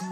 Hello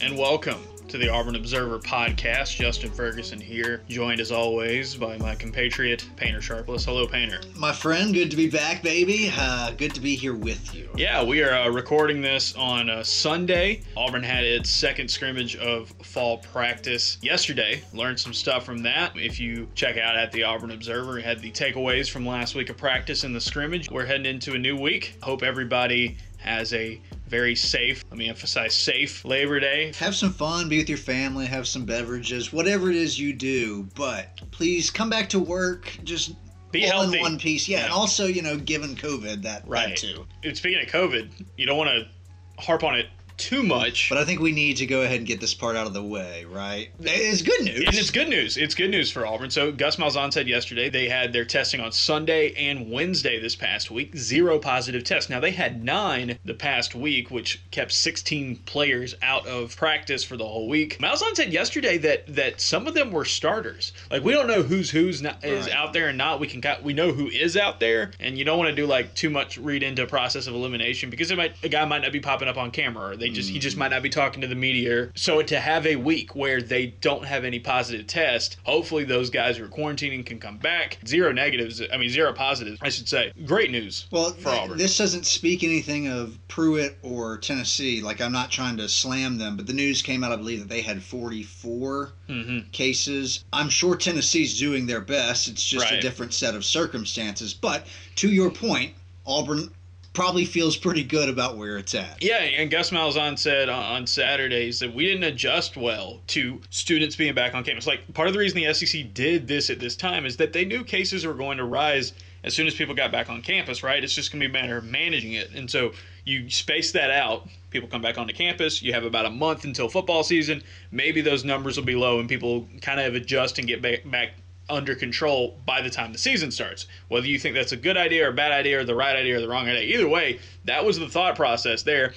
and welcome to the Auburn Observer podcast. Justin Ferguson here, joined as always by my compatriot Painter Sharpless. Hello, Painter. My friend, good to be back, baby. Uh, good to be here with you. Yeah, we are uh, recording this on a Sunday. Auburn had its second scrimmage of fall practice yesterday. Learned some stuff from that. If you check out at the Auburn Observer, had the takeaways from last week of practice and the scrimmage. We're heading into a new week. Hope everybody has a very safe, let me emphasize safe Labor Day. Have some fun, be with your family, have some beverages, whatever it is you do, but please come back to work just Be all healthy. in one piece. Yeah, Yeah. and also, you know, given COVID, that, Right. that too. And speaking of COVID, you don't want to harp on it too much. But I think we need to go ahead and get this part out of the way, right? It's good news. And it's good news. It's good news for Auburn. So Gus Malzahn said yesterday they had their testing on Sunday and Wednesday this past week. Zero positive tests. Now they had nine the past week, which kept 16 players out of practice for the whole week. Malzahn said yesterday that that some of them were starters. Like we don't know who's who's not, is Right. out there and not. We can we know who is out there, and you don't want to do like too much read into process of elimination because it might a guy might not be popping up on camera or they just he just might not be talking to the media. So to have a week where they don't have any positive test, hopefully those guys who are quarantining can come back. Zero negatives, I mean zero positives, I should say. Great news. Well, for th- Auburn. this doesn't speak anything of Pruitt or Tennessee. Like, I'm not trying to slam them, but the news came out, I believe, that they had 44 Mhm. cases. I'm sure Tennessee's doing their best. It's just a different set of circumstances. But to your point, Auburn probably feels pretty good about where it's at. Yeah, and Gus Malzahn said on, Saturdays that we didn't adjust well to students being back on campus. Like part of the reason the SEC did this at this time is that they knew cases were going to rise as soon as people got back on campus. Right? It's just going to be a matter of managing it, and so you space that out. People come back onto campus. You have about a month until football season. Maybe those numbers will be low, and people kind of adjust and get back back under control by the time the season starts. Whether you think that's a good idea or a bad idea or the right idea or the wrong idea, either way, that was the thought process there.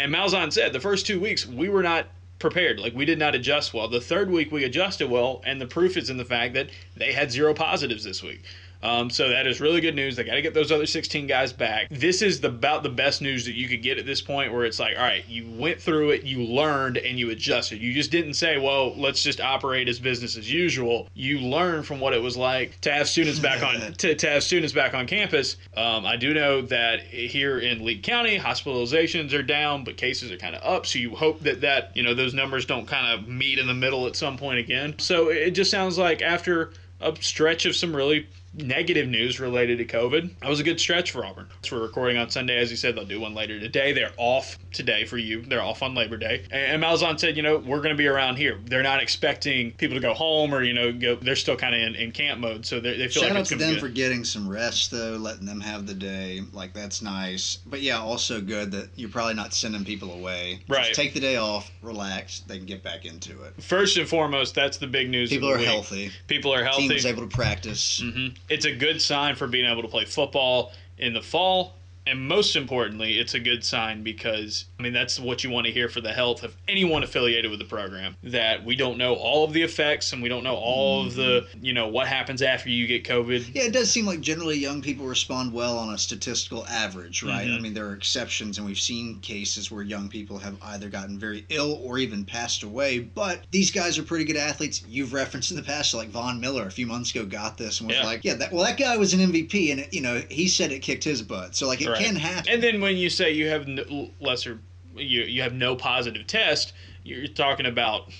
And Malzahn said the first two weeks we were not prepared. Like we did not adjust well. The third week we adjusted well, and the proof is in the fact that they had zero positives this week. Um, so that is really good news. They got to get those other 16 guys back. This is the, about the best news that you could get at this point, where it's like, all right, you went through it, you learned, and you adjusted. You just didn't say, well, let's just operate as business as usual. You learned from what it was like to have students back on to, to have students back on campus. Um, I do know that here in Lee County, hospitalizations are down, but cases are kind of up. So you hope that that you know those numbers don't kind of meet in the middle at some point again. So it just sounds like after a stretch of some really negative news related to COVID. That was a good stretch for Auburn. So we're recording on Sunday, as you said. They'll do one later today. They're off today for you. They're off on Labor Day. And, and Malzahn said, you know, we're going to be around here. They're not expecting people to go home or you know go. They're still kind of in, in camp mode, so they they feel Shout like out to them for getting some rest, though, letting them have the day. Like, that's nice. But yeah, also good that you're probably not sending people away. Just Right. take the day off, relax, they can get back into it. First and foremost, that's the big news. People are week. healthy. People are healthy. Team was able to practice. hmm It's a good sign for being able to play football in the fall. And most importantly, it's a good sign because, I mean, that's what you want to hear for the health of anyone affiliated with the program. That we don't know all of the effects and we don't know all of the, you know, what happens after you get COVID. Yeah, it does seem like generally young people respond well on a statistical average, right? Mhm. I mean, there are exceptions, and we've seen cases where young people have either gotten very ill or even passed away. But these guys are pretty good athletes. You've referenced in the past, like Von Miller a few months ago got this and was Yeah. like, yeah, that, well, that guy was an MVP, and it, you know he said it kicked his butt. So like it Right. can happen. And then when you say you have no, lesser, you, you have no positive test, you're talking about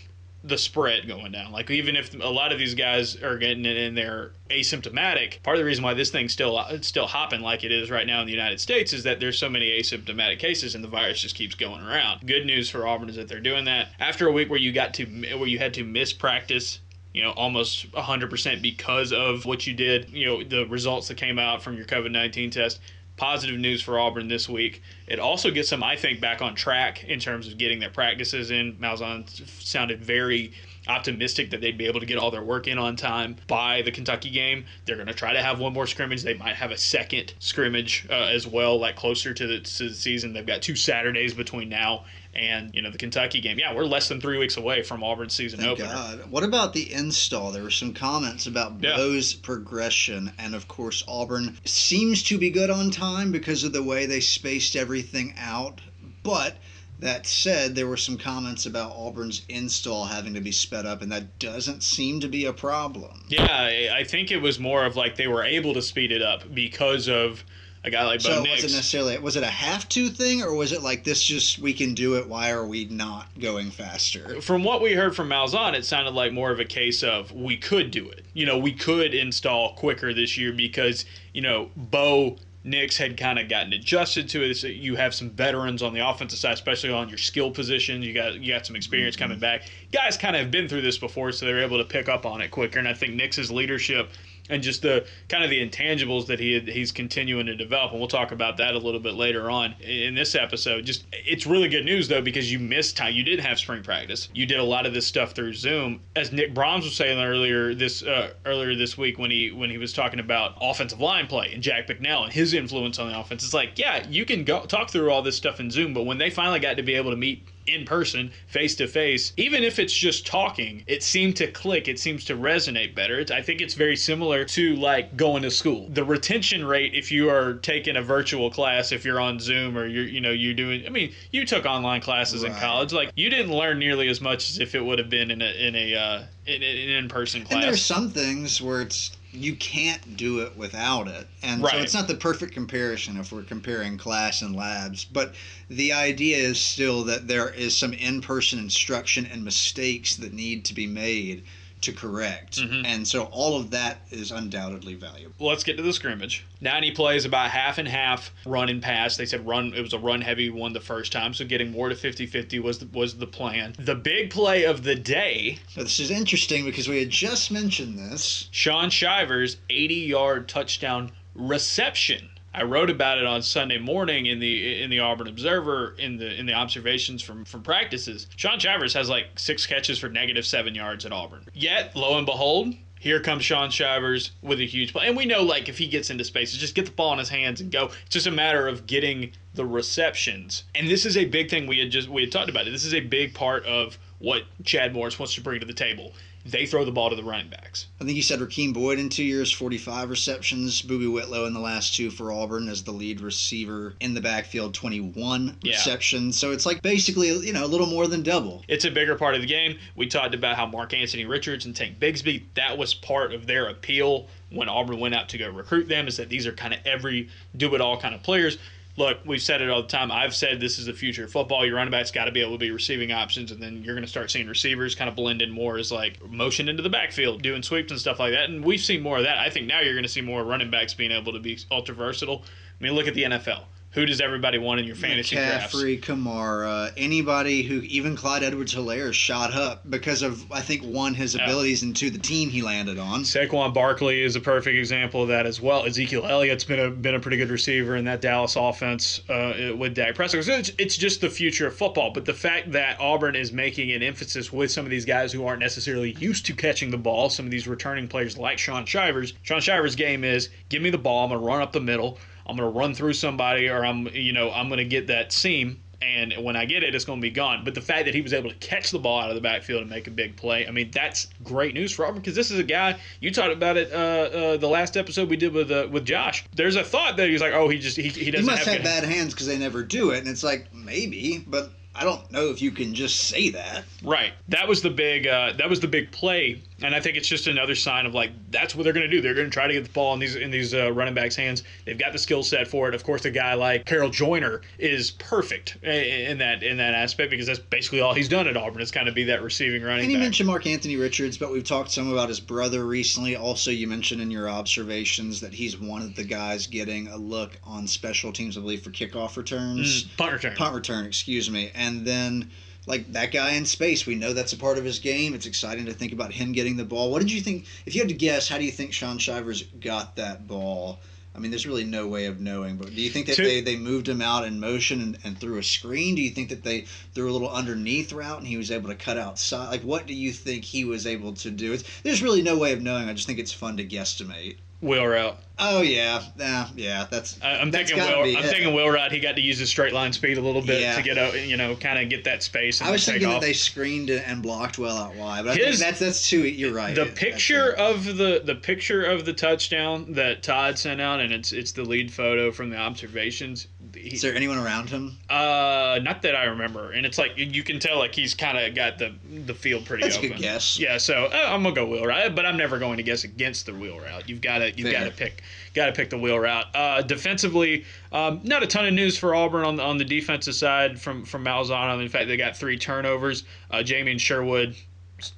the spread going down. Like even if a lot of these guys are getting it and they're asymptomatic, part of the reason why this thing's still it's still hopping like it is right now in the United States is that there's so many asymptomatic cases and the virus just keeps going around. Good news for Auburn is that they're doing that after a week where you got to where you had to miss practice you know, almost 100% because of what you did, you know, the results that came out from your COVID 19 test. Positive news for Auburn this week. It also gets them, I think, back on track in terms of getting their practices in. Malzahn sounded very optimistic that they'd be able to get all their work in on time by the Kentucky game. They're going to try to have one more scrimmage. They might have a second scrimmage uh, as well, like closer to the, to the season. They've got two Saturdays between now and you know the Kentucky game. Yeah, we're less than three weeks away from Auburn's season Thank opener. God. What about the install? There were some comments about Yeah. Bo's progression, and of course Auburn seems to be good on time because of the way they spaced everything out. But that said, there were some comments about Auburn's install having to be sped up, and that doesn't seem to be a problem. Yeah, I I think it was more of like they were able to speed it up because of a guy like Bo So it Nix. wasn't necessarily was it a have to thing, or was it like this just we can do it? Why are we not going faster? from what we heard from Malzahn, it sounded like more of a case of we could do it. You know, we could install quicker this year because you know Bo Nix had kind of gotten adjusted to it. So you have some veterans on the offensive side, especially on your skill positions. You got you got some experience coming mm-hmm. back. Guys kind of have been through this before, so they're able to pick up on it quicker. And I think Nix's leadership and just the kind of the intangibles that he he's continuing to develop, and we'll talk about that a little bit later on in this episode. Just it's really good news though because you missed time. You didn't have spring practice. You did a lot of this stuff through Zoom, as Nick Brahms was saying earlier this uh, earlier this week when he when he was talking about offensive line play and Jack Bicknell and his influence on the offense. It's like yeah, you can go talk through all this stuff in Zoom, but when they finally got to be able to meet in person, face to face, even if it's just talking, it seemed to click. It seems to resonate better. It's, I think it's very similar to like going to school. The retention rate, if you are taking a virtual class, if you're on Zoom or you're, you know, you're doing. I mean, you took online classes in college. Like you didn't learn nearly as much as if it would have been in a in a uh, in, in an in-person class. And there's some things where it's you can't do it without it. And so it's not the perfect comparison if we're comparing class and labs, but the idea is still that there is some in-person instruction and mistakes that need to be made to correct. Mhm. And so all of that is undoubtedly valuable. let's get to the scrimmage. Downey plays about half and half run and pass. They said run it was a run heavy one the first time, so getting more to 50-50 was the, was the plan. The big play of the day, So this is interesting because we had just mentioned this. Shaun Shivers 80-yard touchdown reception. I wrote about it on Sunday morning in the in the Auburn Observer in the in the observations from from practices. Shaun Shivers has like six catches for negative seven yards at Auburn. Yet, lo and behold, here comes Shaun Shivers with a huge play. And we know like if he gets into spaces, just get the ball in his hands and go. It's just a matter of getting the receptions. And this is a big thing we had just we had talked about it. This is a big part of what Chad Morris wants to bring to the table. They throw the ball to the running backs. I think you said Rakeem Boyd in two years, 45 receptions. Boobee Whitlow in the last two for Auburn as the lead receiver in the backfield, 21 Yeah. receptions. So it's like basically, you know, a little more than double. It's a bigger part of the game. We talked about how Mark Anthony Richards and Tank Bigsby, that was part of their appeal when Auburn went out to go recruit them, is that these are kind of every do it all kind of players. Look, we've said it all the time. I've said this is the future of football. Your running back's got to be able to be receiving options, and then you're going to start seeing receivers kind of blend in more as like motion into the backfield, doing sweeps and stuff like that. And we've seen more of that. I think now you're going to see more running backs being able to be ultra versatile. I mean, look at the NFL. Who does everybody want in your fantasy drafts? McCaffrey, Kamara, anybody who, even Clyde Edwards-Helaire shot up because of, I think, one, his Yeah. abilities and two, the team he landed on. Saquon Barkley is a perfect example of that as well. Ezekiel Elliott's been a been a pretty good receiver in that Dallas offense uh, with Dak Prescott. So it's, it's just the future of football. But the fact that Auburn is making an emphasis with some of these guys who aren't necessarily used to catching the ball, some of these returning players like Shaun Shivers. Shaun Shivers' game is give me the ball. I'm gonna run up the middle. I'm gonna run through somebody, or I'm you know I'm gonna get that seam and when I get it, it's going to be gone. But the fact that he was able to catch the ball out of the backfield and make a big play, I mean, that's great news for Auburn because this is a guy you talked about it uh, uh, the last episode we did with uh, with Josh. There's a thought that he's like, oh, he just he, he He doesn't must have, have bad hands because they never do it. And it's like, maybe, but I don't know if you can just say that. Right. That was the big uh, that was the big play, and I think it's just another sign of like that's what they're going to do. They're going to try to get the ball in these in these uh, running backs' hands. They've got the skill set for it. Of course, a guy like Harold Joiner is perfect in that in that aspect because that's basically all he's done at Auburn is kind of be that receiving running And you back. mentioned Mark Anthony Richards, but we've talked some about his brother recently. Also, you mentioned in your observations that he's one of the guys getting a look on special teams, I believe, for kickoff returns. Mm, punt return. Punt return, excuse me. And then, like, that guy in space, we know that's a part of his game. It's exciting to think about him getting the ball. What did you think? If you had to guess, how do you think Shaun Shivers got that ball? I mean, there's really no way of knowing. But do you think that To- they, they moved him out in motion and, and threw a screen? Do you think that they threw a little underneath route and he was able to cut outside? Like, what do you think he was able to do? It's, there's really no way of knowing. I just think it's fun to guesstimate. Wheel route. Oh yeah, yeah, yeah. That's I- I'm That's thinking Will. I'm it. thinking wheel route. He got to use his straight line speed a little bit Yeah. to get out, you know, kind of get that space and I was thinking off. that they screened and blocked well out wide, but I His- think that's that's too. You're right. the That's picture of the the picture of the touchdown that Todd sent out, and it's it's the lead photo from the observations. He, Is there anyone around him? uh, not that I remember, and it's like you can tell like he's kind of got the the field pretty That's open. guess. Yeah, so uh, I'm gonna go wheel route, but I'm never going to guess against the wheel route. You've got to you've got to pick got to pick the wheel route. Uh, defensively, um, not a ton of news for Auburn on the, on the defensive side from from Malzahn. In fact, they got three turnovers. Uh, Jamien Sherwood.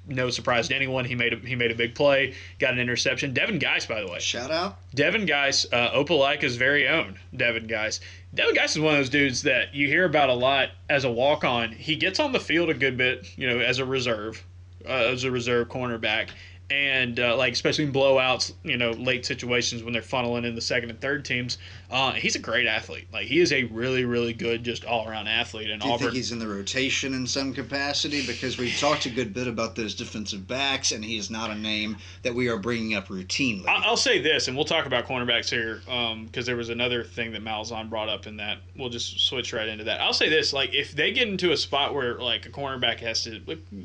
No surprise to anyone. He made a he made a big play, got an interception. Devin Geis, by the way, Shout out. Devin Geis, uh, Opelika's very own Devin Geis. Devin Geis is one of those dudes that you hear about a lot as a walk on. He gets on the field a good bit, you know, as a reserve, uh, as a reserve cornerback. And uh, like especially in blowouts, you know, late situations when they're funneling in the second and third teams, uh, he's a great athlete. Like he is a really, really good, just all around athlete. And Do you Auburn, think he's in the rotation in some capacity? Because we've talked a good bit about those defensive backs, and he is not a name that we are bringing up routinely. I'll say this, and we'll talk about cornerbacks here, because there was another thing that Malzahn brought up in that. We'll just switch right into that. I'll say this: like, if they get into a spot where like a cornerback has to,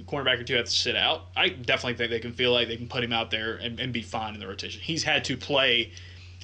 cornerback or two have to sit out, I definitely think they can feel like they can put him out there and, and be fine in the rotation. He's had to play.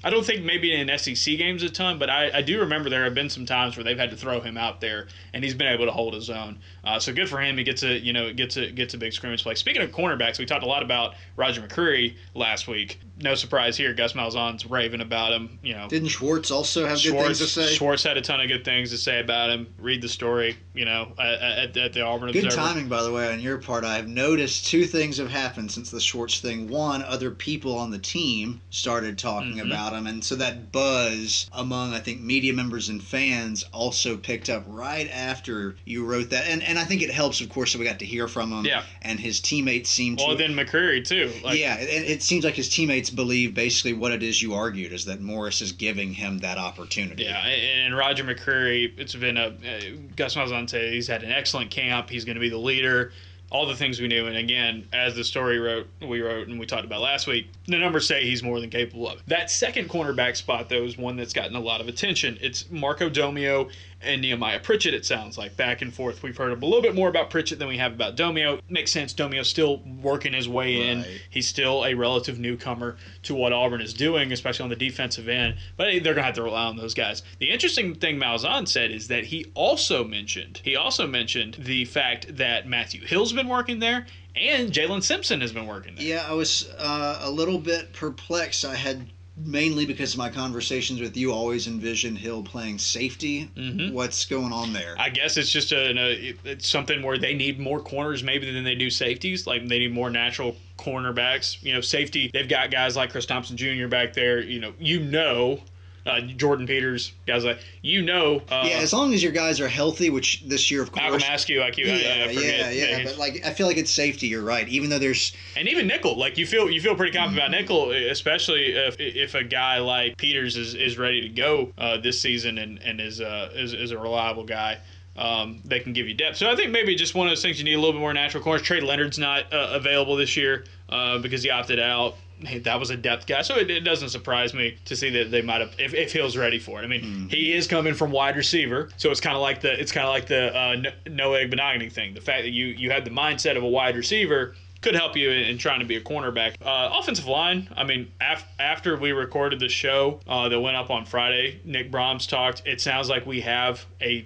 I don't think maybe in SEC games a ton, but I, I do remember there have been some times where they've had to throw him out there, and he's been able to hold his own. Uh, so good for him. He gets a you know gets a gets a big scrimmage play. Speaking of cornerbacks, we talked a lot about Roger McCreary last week. No surprise here. Gus Malzahn's raving about him. You know, Didn't Schwartz also have good Schwartz, things to say? Schwartz had a ton of good things to say about him. Read the story. You know, at, at, the Auburn Good Observer. timing, by the way, on your part. I've noticed two things have happened since the Schwartz thing. One, other people on the team started talking Mhm. about him, and so that buzz among, I think, media members and fans also picked up right after you wrote that. And and I think it helps, of course, that we got to hear from him. Yeah. And his teammates seemed Well, to. Well, then McCreary too. Like, yeah, it, it seems like his teammates believe basically what it is you argued is that Morris is giving him that opportunity. Yeah, and Roger McCreary, it's been a uh, Gus said he's had an excellent camp. He's going to be the leader. All the things we knew, and again, as the story wrote, we wrote and we talked about last week, the numbers say he's more than capable of. That second cornerback spot, though, is one that's gotten a lot of attention. It's Marco Domio and Nehemiah Pritchett. It sounds like back and forth. We've heard a little bit more about Pritchett than we have about Domio. Makes sense. Domio's still working his way in. He's still a relative newcomer to what Auburn is doing, especially on the defensive end. But they're going to have to rely on those guys. The interesting thing Malzahn said is that he also mentioned he also mentioned the fact that Matthew Hill's been working there and Jaylin Simpson has been working there. Yeah, I was uh, a little bit perplexed. I had mainly because of my conversations with you always envisioned Hill playing safety. Mhm. What's going on there? I guess it's just a, a it's something where they need more corners maybe than they do safeties. Like they need more natural cornerbacks. You know, safety. They've got guys like Chris Thompson Jr. back there. You know, you know, uh, Jordyn Peters, guys like you know. Uh, yeah, as long as your guys are healthy, which this year, of Malcolm course. Askew, like you, I- yeah, I forget. yeah, yeah. But like, I feel like it's safety. You're right. Even though there's and even nickel, like you feel you feel pretty confident about nickel, especially if if a guy like Peters is, is ready to go uh, this season and and is uh is, is a reliable guy. Um, they can give you depth. So I think maybe just one of those things you need a little bit more natural corners. Trey Leonard's not uh, available this year uh, because he opted out. Hey, that was a depth guy, so it, it doesn't surprise me to see that they might have if, if Hill's ready for it. I mean, he is coming from wide receiver, so it's kind of like the it's kind of like the uh, no, Noah Igbinoghene thing. The fact that you you had the mindset of a wide receiver could help you in, in trying to be a cornerback. Uh, offensive line, I mean, af- after we recorded the show uh, that went up on Friday, Nick Brahms talked. It sounds like we have a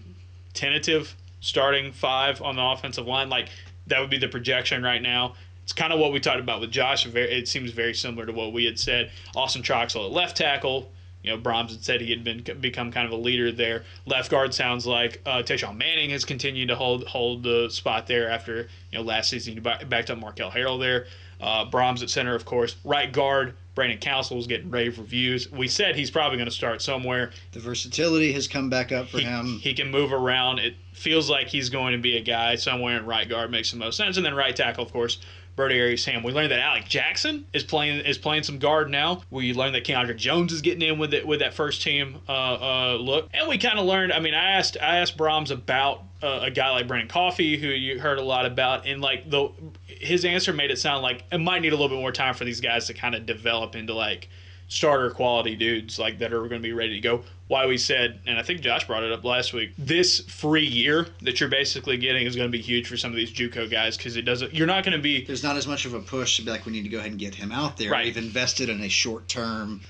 tentative starting five on the offensive line. Like that would be the projection right now. It's kind of what we talked about with Josh. It seems very similar to what we had said. Austin Troxell at left tackle. You know, Brahms had said he had been become kind of a leader there. Left guard sounds like uh, Tashawn Manning has continued to hold hold the spot there after you know last season he backed up Marquel Harrell there. Uh, Brahms at center, of course. Right guard Brandon Council is getting rave reviews. We said he's probably going to start somewhere. the versatility has come back up for He, him. he can move around. It feels like he's going to be a guy somewhere in right guard makes the most sense. And then right tackle, of course, Brodarious Hamm. We learned that Alec Jackson is playing is playing some guard now. We learned that Keiondre Jones is getting in with it with that first team uh, uh, look, and we kind of learned. I mean, I asked I asked Brahms about uh, a guy like Brandon Coffee, who you heard a lot about, and like the his answer made it sound like it might need a little bit more time for these guys to kind of develop into like starter quality dudes like that are going to be ready to go. Why we said, and I think Josh brought it up last week, this free year that you're basically getting is going to be huge for some of these JUCO guys because it doesn't. You're not going to be. There's not as much of a push to be like we need to go ahead and get him out there. Right. We've invested in a short term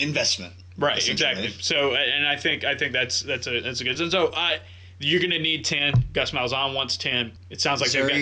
investment. Right, exactly. So, and I think I think that's that's a that's a good. And so I. You're gonna need ten. Gus Malzahn wants ten. It sounds like they've got-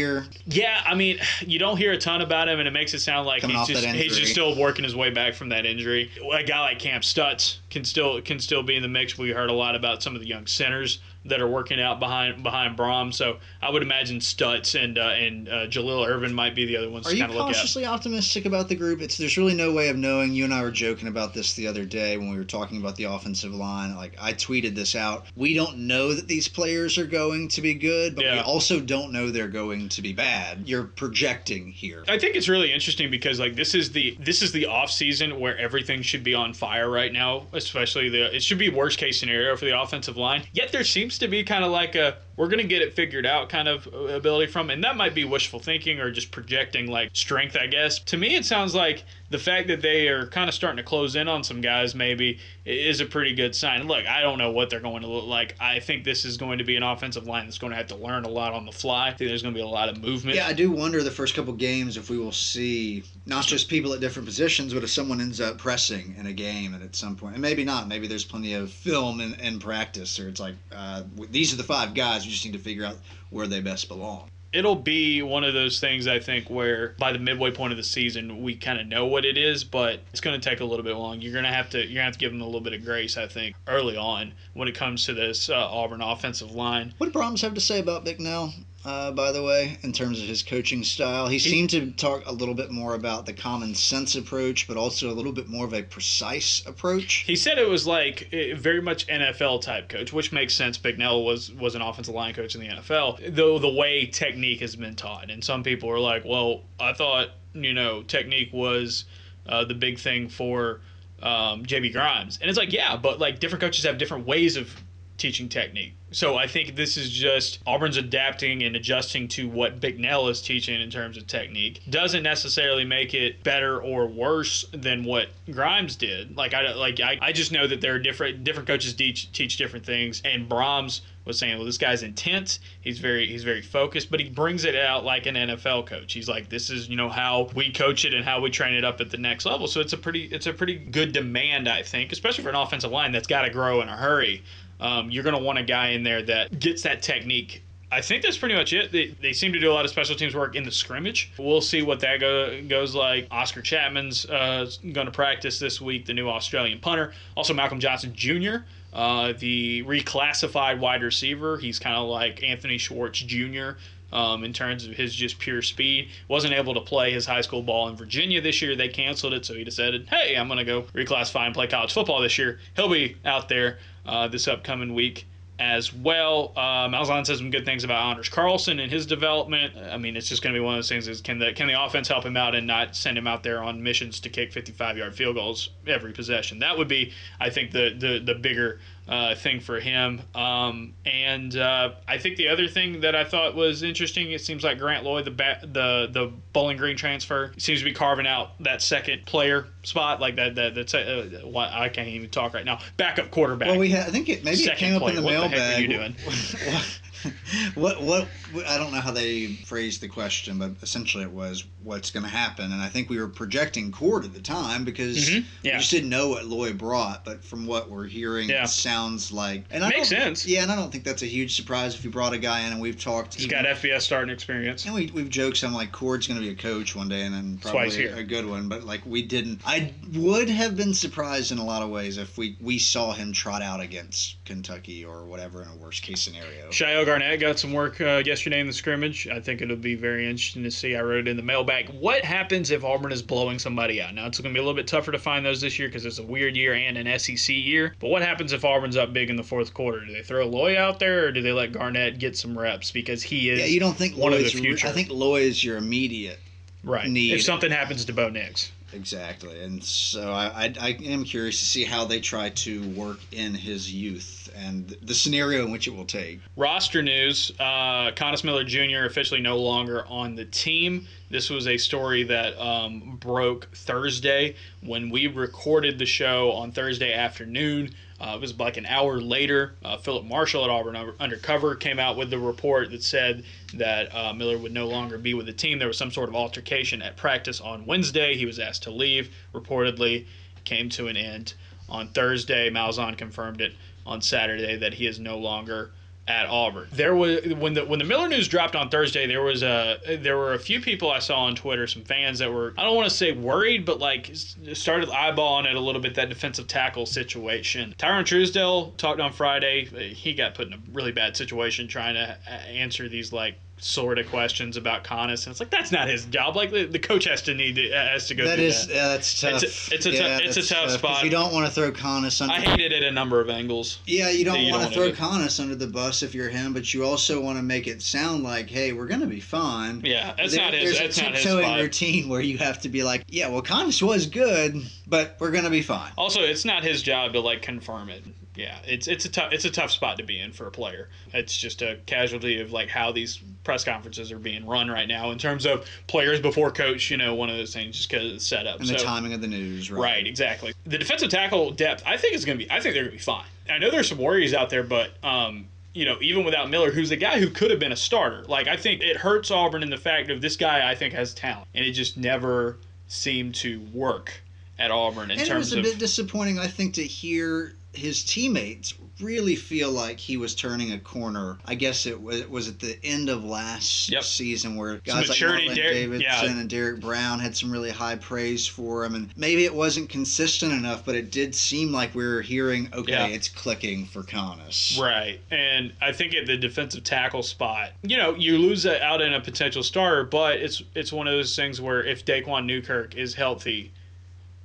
Yeah, I mean, you don't hear a ton about him, and it makes it sound like Coming he's just he's just still working his way back from that injury. A guy like Kam Stutts can still can still be in the mix. We heard a lot about some of the young centers that are working out behind behind Brahms. So I would imagine Stutts and uh, and uh, Jalil Irvin might be the other ones Are to you kind of look at. cautiously optimistic about the group? It's there's really no way of knowing. You and I were joking about this the other day when we were talking about the offensive line. Like I tweeted this out. We don't know that these players are going to be good, but we also don't know they're going to be bad. You're projecting here. I think it's really interesting because like this is the this is the off season where everything should be on fire right now, especially the it should be worst case scenario for the offensive line. Yet there seems to be kind of like a we're gonna get it figured out kind of ability from, and that might be wishful thinking or just projecting like strength, I guess. To me, it sounds like the fact that they are kind of starting to close in on some guys maybe is a pretty good sign. Look, I don't know what they're going to look like. I think this is going to be an offensive line that's going to have to learn a lot on the fly. I think there's going to be a lot of movement. Yeah, I do wonder the first couple games if we will see not just people at different positions, but if someone ends up pressing in a game and at some point, and maybe not, maybe there's plenty of film and, and practice, or it's like uh, these are the five guys. We just need to figure out where they best belong. it'll be one of those things I think where by the midway point of the season we kind of know what it is, but it's going to take a little bit long. You're going to have to you're going to have to give them a little bit of grace, I think, early on when it comes to this uh, Auburn offensive line. What did Brahms have to say about Bicknell, uh, by the way, in terms of his coaching style? He seemed to talk a little bit more about the common sense approach, but also a little bit more of a precise approach. He said it was like eh, very much NFL type coach, which makes sense. Bicknell was was an offensive line coach in the NFL, though the way technique has been taught, and some people are like, "Well, I thought you know technique was uh, the big thing for um, JB Grimes," and it's like, yeah, but like different coaches have different ways of teaching technique. So I think this is just Auburn's adapting and adjusting to what Bicknell is teaching in terms of technique. Doesn't necessarily make it better or worse than what Grimes did. Like I like I, I just know that there are different different coaches teach teach different things and Brahms was saying, well, this guy's intense. He's very he's very focused, but he brings it out like an NFL coach. He's like, this is you know how we coach it and how we train it up at the next level. So it's a pretty it's a pretty good demand, I think, especially for an offensive line that's got to grow in a hurry. Um, you're going to want a guy in there that gets that technique. I think that's pretty much it. They, they seem to do a lot of special teams work in the scrimmage. We'll see what that go, goes like. Oscar Chapman's uh, going to practice this week, the new Australian punter. Also, Malcolm Johnson Jr., uh, the reclassified wide receiver. He's kind of like Anthony Schwartz Jr. Um, in terms of his just pure speed. Wasn't able to play his high school ball in Virginia this year. They canceled it, so he decided, hey, I'm going to go reclassify and play college football this year. He'll be out there uh, this upcoming week as well. Uh, Malzahn says some good things about Anders Carlson and his development. I mean, it's just going to be one of those things: is can the can the offense help him out and not send him out there on missions to kick 55 yard field goals every possession? That would be, I think, the the the bigger uh, thing for him. Um, and uh, I think the other thing that I thought was interesting, it seems like Grant Loy, the ba- the the Bowling Green transfer, seems to be carving out that second player spot, like that that that's uh, why I can't even talk right now. Backup quarterback. Well, we had, I think it maybe it came up in player. the What the mailbag. heck are you doing? what, what I don't know how they phrased the question, but essentially it was what's going to happen, and I think we were projecting Cord at the time because Mhm. Yeah. we just didn't know what Loy brought. But from what we're hearing, Yeah. it sounds like and I Makes sense. Yeah, and I don't think that's a huge surprise if you brought a guy in, and we've talked. He's even- got FBS starting experience. and we, we've joked some like Cord's going to be a coach one day and then probably here. a good one, but like we didn't. I would have been surprised in a lot of ways if we, we saw him trot out against Kentucky or whatever in a worst case scenario. Chayil Garnett got some work uh, yesterday in the scrimmage. I think it'll be very interesting to see. I wrote it in the mailbag. What happens if Auburn is blowing somebody out? Now, it's going to be a little bit tougher to find those this year because it's a weird year and an SEC year. But what happens if Auburn's up big in the fourth quarter? Do they throw Loy out there or do they let Garnett get some reps because he is Yeah, you don't think one of the future. I think Loy's your immediate Right. need. If something happens to Bo Nix. Exactly, and so I, I, I am curious to see how they try to work in his youth and the scenario in which it will take. Roster news: uh, Coynis Miller Jr. officially no longer on the team. This was a story that um, broke Thursday when we recorded the show on Thursday afternoon. Uh, it was like an hour later. Uh, Phillip Marshall at Auburn Undercover came out with the report that said that uh, Miller would no longer be with the team. There was some sort of altercation at practice on Wednesday. He was asked to leave. Reportedly, came to an end on Thursday. Malzahn confirmed it on Saturday that he is no longer at Auburn. There was when the when the Miller news dropped on Thursday, there was a there were a few people I saw on Twitter, some fans that were I don't want to say worried, but like started eyeballing it a little bit that defensive tackle situation. Tyrone Truesdell talked on Friday. He got put in a really bad situation trying to uh, answer these like sort of questions about Coynis, and it's like that's not his job. Like the, the coach has to need to, has to go. That is that. Yeah, that's tough. It's a, it's a, yeah, it's a tough, tough spot. You don't want to throw Coynis under. I hate it at a number of angles. Yeah, you don't want to throw do. Under the bus if you're him, but you also want to make it sound like, hey, we're gonna be fine. Yeah, that's There- not his. There's That's a not his tiptoeing routine where you have to be like, yeah, well, Coynis was good, but we're gonna be fine. Also, it's not his job to like confirm it. Yeah, it's it's a tough it's a tough spot to be in for a player. It's just a casualty of like how these press conferences are being run right now in terms of players before coach. You know, one of those things just because it's set up. And the timing of the news, right? Right, exactly. The defensive tackle depth, I think is going to be. I think they're going to be fine. I know there's some worries out there, but um, you know, even without Miller, who's a guy who could have been a starter, like I think it hurts Auburn in the fact of this guy. I think has talent, and it just never seemed to work at Auburn in And it terms was a of. bit disappointing, I think, to hear his teammates really feel like he was turning a corner. I guess it was was at the end of last Yep. season where guys like Marlon Derek- Davidson yeah. and Derek Brown had some really high praise for him, and maybe it wasn't consistent enough, but it did seem like we were hearing, okay, Yeah. it's clicking for Coynis. Right, and I think at the defensive tackle spot, you know, you lose out in a potential starter, but it's it's one of those things where if Daquan Newkirk is healthy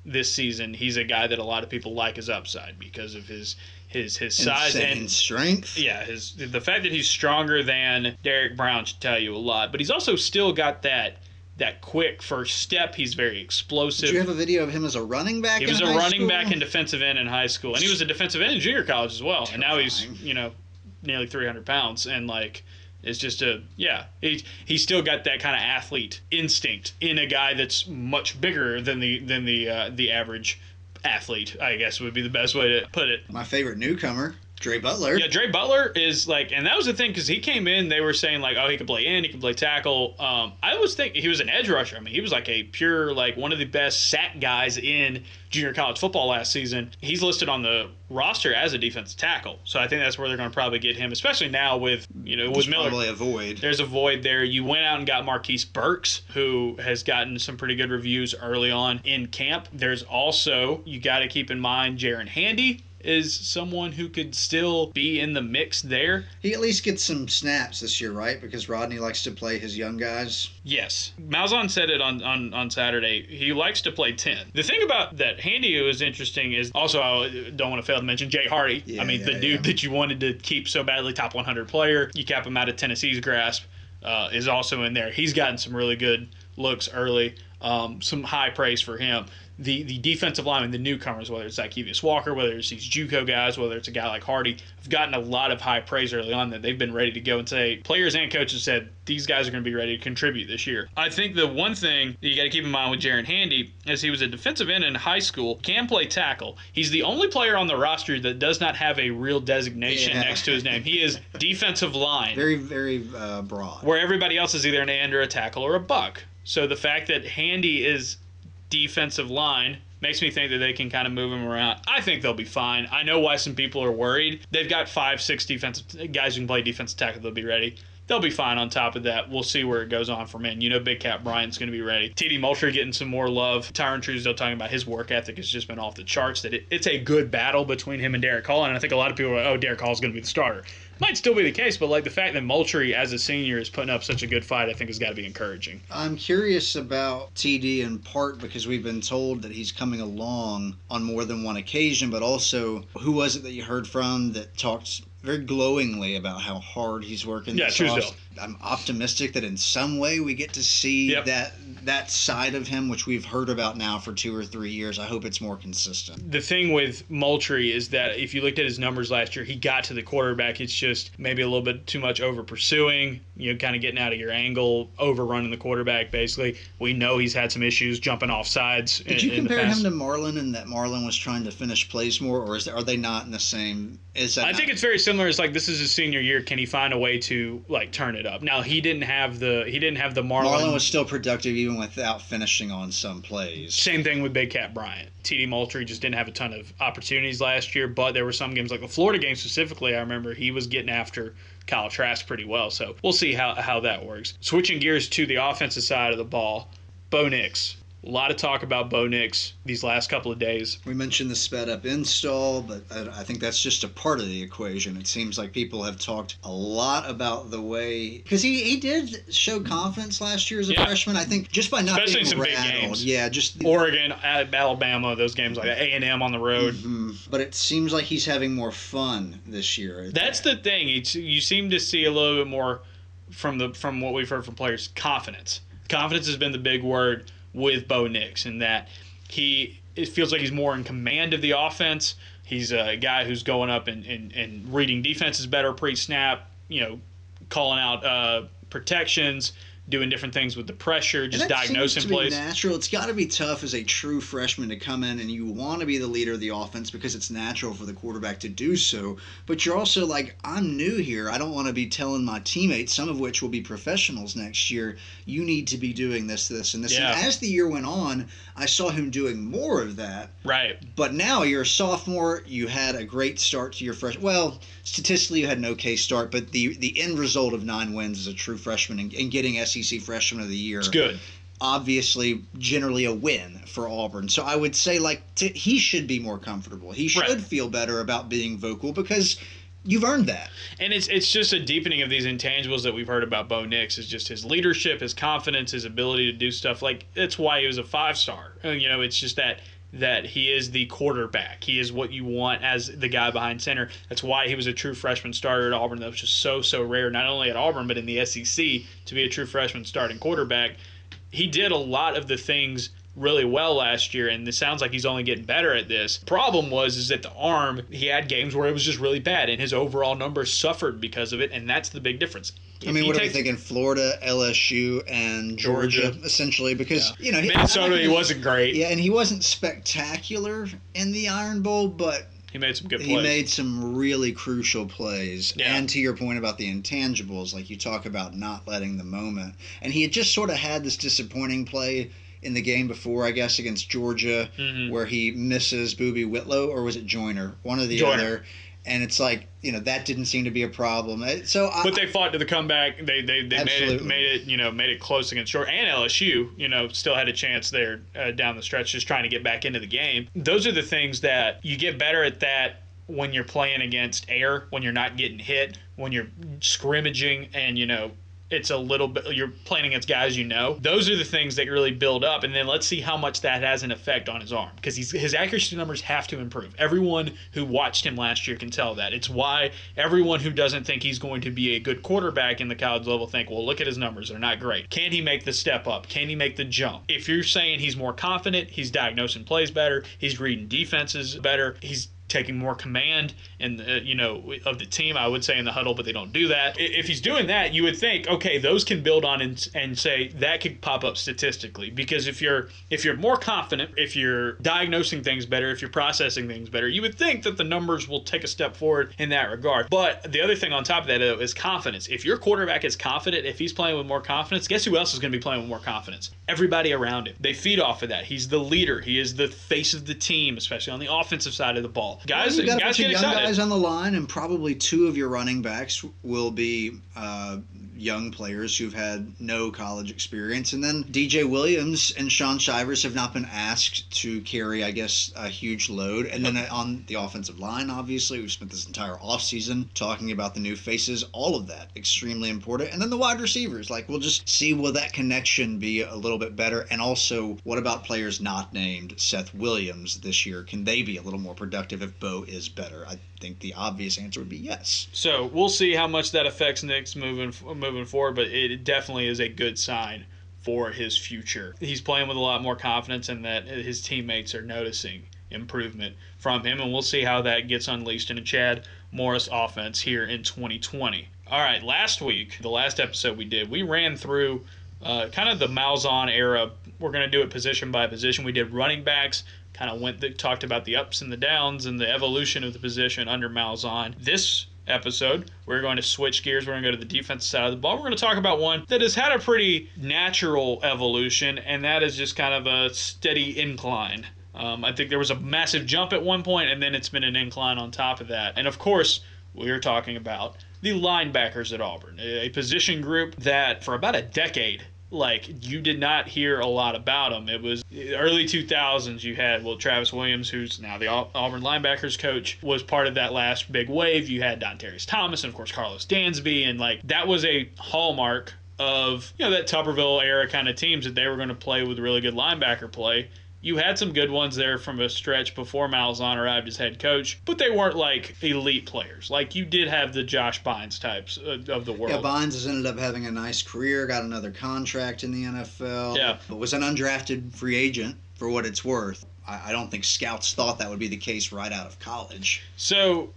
this season, he's a guy that a lot of people like his upside because of his his his size Insane and strength. yeah, his the fact that he's stronger than Derek Brown should tell you a lot. But he's also still got that that quick first step. He's very explosive. Did you have a video of him as a running back? He in was a running school? back and defensive end in high school, and he was a defensive end in junior college as well. And now he's you know nearly 300 pounds, and like it's just a yeah. He he's still got that kind of athlete instinct in a guy that's much bigger than the than the uh, the average athlete. I guess would be the best way to put it. My favorite newcomer, Dre Butler. Yeah, Dre Butler is like, and that was the thing because he came in. They were saying like, oh, he could play in, he could play tackle. Um, I was thinking he was an edge rusher. I mean, he was like a pure like one of the best sack guys in junior college football last season. He's listed on the roster as a defensive tackle, so I think that's where they're going to probably get him, especially now with you know with There's Miller. probably a void. There's a void there. You went out and got Marquise Burks, who has gotten some pretty good reviews early on in camp. There's also, you got to keep in mind, Jaren Handy is someone who could still be in the mix there. He at least gets some snaps this year, right? Because Rodney likes to play his young guys. Yes. Malzahn said it on, on, on Saturday. He likes to play 10. The thing about that Handy who is interesting is also, I don't want to fail to mention Jay Hardy. Yeah, I mean, the dude yeah. that you wanted to keep so badly, top 100 player, you cap him out of Tennessee's grasp, uh, is also in there. He's gotten some really good looks early, um, some high praise for him. The, the defensive linemen, the newcomers, whether it's Zykeivous Walker, whether it's these JUCO guys, whether it's a guy like Hardy, have gotten a lot of high praise early on that they've been ready to go and say players and coaches said these guys are going to be ready to contribute this year. I think the one thing that you got to keep in mind with Jaren Handy is he was a defensive end in high school, can play tackle. He's the only player on the roster that does not have a real designation Yeah. next to his name. He is defensive line Very, very uh, broad. where everybody else is either an end or a tackle or a buck. So the fact that Handy is defensive line makes me think that they can kind of move him around. I think they'll be fine. I know why some people are worried. They've got five, six defensive guys who can play defensive tackle. They'll be ready. They'll be fine on top of that. We'll see where it goes on from in. You know, Big Cat Bryant's going to be ready. TD Moultrie getting some more love. Tyrone Truesdell talking about his work ethic has just been off the charts. That it, it's a good battle between him and Derick Hall. And I think a lot of people are like, oh, Derick Hall's going to be the starter. Might still be the case, but like the fact that Moultrie as a senior is putting up such a good fight, I think has got to be encouraging. I'm curious about TD in part because we've been told that he's coming along on more than one occasion, but also who was it that you heard from that talked very glowingly about how hard he's working. Yeah, Truesdell. I'm optimistic that in some way we get to see Yep. that that side of him, which we've heard about now for two or three years. I hope it's more consistent. the thing with Moultrie is that if you looked at his numbers last year, he got to the quarterback. It's just maybe a little bit too much over pursuing, you know, kind of getting out of your angle, overrunning the quarterback. Basically, we know he's had some issues jumping off sides. Did you compare him to Marlon and that Marlon was trying to finish plays more, or is are they not in the same? Is that I not- think it's very similar. It's like this is his senior year. Can he find a way to like turn it up? Now he didn't have the he didn't have the Marlon. Marlon was still productive even without finishing on some plays. Same thing with Big Cat Bryant. TD Moultrie just didn't have a ton of opportunities last year, but there were some games like the Florida game specifically. I remember he was getting after Kyle Trask pretty well. So we'll see how, how that works. Switching gears to the offensive side of the ball, Bo Nix. A lot of talk about Bo Nix these last couple of days. We mentioned the sped up install, but I, I think that's just a part of the equation. It seems like people have talked a lot about the way because he, he did show confidence last year as a Yeah. freshman. I think just by not Especially being some big rattled, games. yeah, just Oregon, at Alabama, those games like A and M on the road. Mhm. But it seems like he's having more fun this year. That's the thing. It's, you seem to see a little bit more from the from what we've heard from players. Confidence. Confidence has been the big word with Bo Nix, in that he it feels like he's more in command of the offense. He's a guy who's going up and, and, and reading defenses better pre-snap. You know, calling out uh, protections, doing different things with the pressure, just diagnosing seems to be plays. Natural. It's got to be tough as a true freshman to come in and you want to be the leader of the offense because it's natural for the quarterback to do so. But you're also like, I'm new here. I don't want to be telling my teammates, some of which will be professionals next year, you need to be doing this, this, and this. Yeah. And as the year went on, I saw him doing more of that. Right. But now you're a sophomore. You had a great start to your fresh. Well, statistically, you had an okay start, but the the end result of nine wins as a true freshman and, and getting SEC Freshman of the Year It's good. obviously generally a win for Auburn. So I would say like t- he should be more comfortable. He should Right. feel better about being vocal because you've earned that. And it's it's just a deepening of these intangibles that we've heard about Bo Nix is just his leadership, his confidence, his ability to do stuff. Like that's why he was a five star. You know, it's just that that he is the quarterback. He is what you want as the guy behind center. That's why he was a true freshman starter at Auburn. That was just so so rare, not only at Auburn but in the SEC to be a true freshman starting quarterback. He did a lot of the things really well last year and it sounds like he's only getting better at this problem was is that the arm he had games where it was just really bad and his overall numbers suffered because of it and that's the big difference I mean, he what are we thinking? Florida, LSU, and Georgia, Georgia. essentially, because you know he, minnesota he wasn't great Yeah, and he wasn't spectacular in the Iron Bowl, but he made some good he plays made some really crucial plays. Yeah. And to your point about the intangibles, like you talk about not letting the moment. And he had just sort of had this disappointing play in the game before, I guess, against Georgia, Mhm. where he misses Boobee Whitlow, or was it Joiner? One of the Joiner. other. And it's like, you know, that didn't seem to be a problem. Uh, So I, but they fought to the comeback. They they, they made it made it you know made it close against short and LSU. You know still had a chance there uh, down the stretch, just trying to get back into the game. Those are the things that you get better at that when you're playing against air, when you're not getting hit, when you're scrimmaging, and you know it's a little bit you're playing against guys you know. Those are the things that really build up, and then let's see how much that has an effect on his arm because his accuracy numbers have to improve. Everyone who watched him last year can tell that. It's why everyone who doesn't think he's going to be a good quarterback in the college level think, well, look at his numbers; they're not great. Can he make the step up? Can he make the jump? If you're saying he's more confident, he's diagnosing plays better, he's reading defenses better, he's taking more command and you know of the team i would say in the huddle but they don't do that. If he's doing that you would think okay those can build on and, and say that could pop up statistically. Because if you're if you're more confident if you're diagnosing things better if you're processing things better you would think that the numbers will take a step forward in that regard. But the other thing on top of that though is confidence. If your quarterback is confident if he's playing with more confidence guess who else is going to be playing with more confidence? Everybody around him. They feed off of that. He's the leader. He is the face of the team especially on the offensive side of the ball guys You've got a bunch of young excited. guys on the line, and probably two of your running backs will be uh, young players who've had no college experience. And then DJ Williams and Shaun Shivers have not been asked to carry, I guess, a huge load. And then on the offensive line, obviously, we've spent this entire offseason talking about the new faces, all of that extremely important. And then the wide receivers, like we'll just see will that connection be a little bit better. And also, what about players not named Seth Williams this year? Can they be a little more productive if Bo is better? I think the obvious answer would be yes. So we'll see how much that affects Nix moving moving forward, but it definitely is a good sign for his future. He's playing with a lot more confidence, and that his teammates are noticing improvement from him, and we'll see how that gets unleashed in a Chad Morris offense here in 2020. All right, last week, the last episode we did, we ran through uh, kind of the Malzahn era. We're going to do it position by position. We did running backs, kind of went that talked about the ups and the downs and the evolution of the position under Malzahn. This episode, we're going to switch gears. We're going to go to the defensive side of the ball. We're going to talk about one that has had a pretty natural evolution, and that is just kind of a steady incline. Um, I think there was a massive jump at one point, and then it's been an incline on top of that. And of course, we are talking about the linebackers at Auburn, a position group that for about a decade like you did not hear a lot about them. It was early 2000s. You had well Travis Williams, who's now the Auburn linebackers coach, was part of that last big wave. You had Dontarius Thomas and of course Karlos Dansby, and like that was a hallmark of you know that Tuberville era kind of teams that they were going to play with really good linebacker play you had some good ones there from a stretch before Malzahn arrived as head coach, but they weren't like elite players. Like you did have the Josh Bynes types uh, of the world. Yeah, Bynes has ended up having a nice career, got another contract in the NFL. Yeah, but was an undrafted free agent for what it's worth. I, I don't think scouts thought that would be the case right out of college. So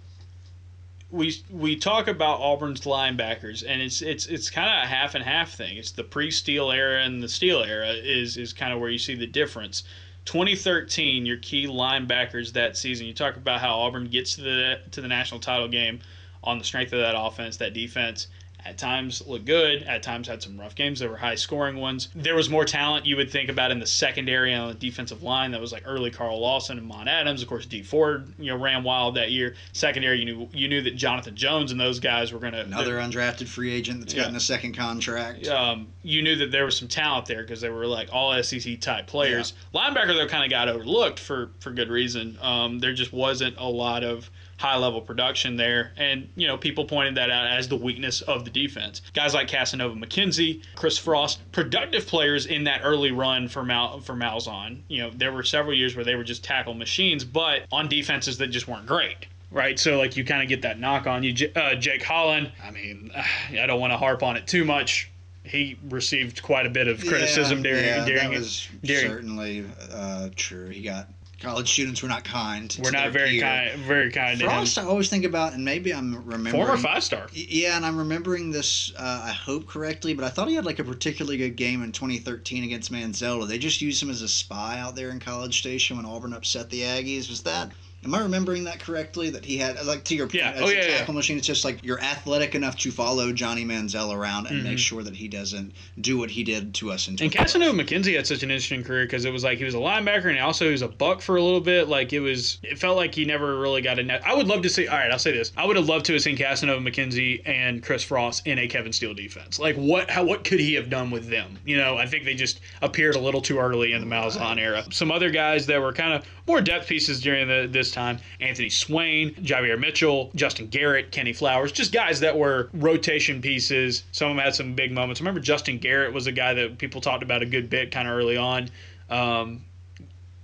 we we talk about Auburn's linebackers, and it's it's it's kind of a half and half thing. It's the pre-Steele era and the Steele era is is kind of where you see the difference. 2013, your key linebackers that season. You talk about how Auburn gets to the to the national title game on the strength of that offense, that defense, at times looked good, at times had some rough games. There were high scoring ones. There was more talent you would think about in the secondary on the defensive line. That was like early Carl Lawson and Mon Adams. Of course, Dee Ford, you know, ran wild that year. Secondary, you knew you knew that Jonathan Jones and those guys were going to another undrafted free agent that's yeah. gotten a second contract. Um, you knew that there was some talent there because they were like all SEC type players. Yeah. Linebacker though kind of got overlooked for for good reason. Um, there just wasn't a lot of high level production there. And, you know, people pointed that out as the weakness of the defense. Guys like Cassanova McKinzy, Kris Frost, productive players in that early run for Mal for Malzahn. You know, there were several years where they were just tackle machines, but on defenses that just weren't great right? So like you kind of get that knock on you. Uh, Jake Holland, I mean, I don't want to harp on it too much. He received quite a bit of criticism yeah, during yeah, during, during, certainly uh, true. He got college students were not kind. We're not very peer. kind, very kind Frost, I always think about, and maybe I'm remembering former five star. Yeah, and I'm remembering this. Uh, I hope correctly, but I thought he had like a particularly good game in 2013 against Manziel. They just used him as a spy out there in College Station when Auburn upset the Aggies. Was that? Am I remembering that correctly? That he had like to your point, yeah. as oh, a yeah, tackle yeah. machine. It's just like you're athletic enough to follow Johnny Manziel around and mm-hmm. make sure that he doesn't do what he did to us in. And Cassanova McKinzy had such an interesting career because it was like he was a linebacker and also he was a buck for a little bit. Like it was, it felt like he never really got a net. I would love to see. All right, I'll say this: I would have loved to have seen Cassanova McKinzy and Kris Frost in a Kevin Steele defense. Like what? How? What could he have done with them? You know, I think they just appeared a little too early in the Malzahn era. Some other guys that were kind of more depth pieces during the, this time: Anthony Swain, Javier Mitchell, Justin Garrett, Kenny Flowers, just guys that were rotation pieces. Some of them had some big moments. I remember Justin Garrett was a guy that people talked about a good bit kind of early on. Um,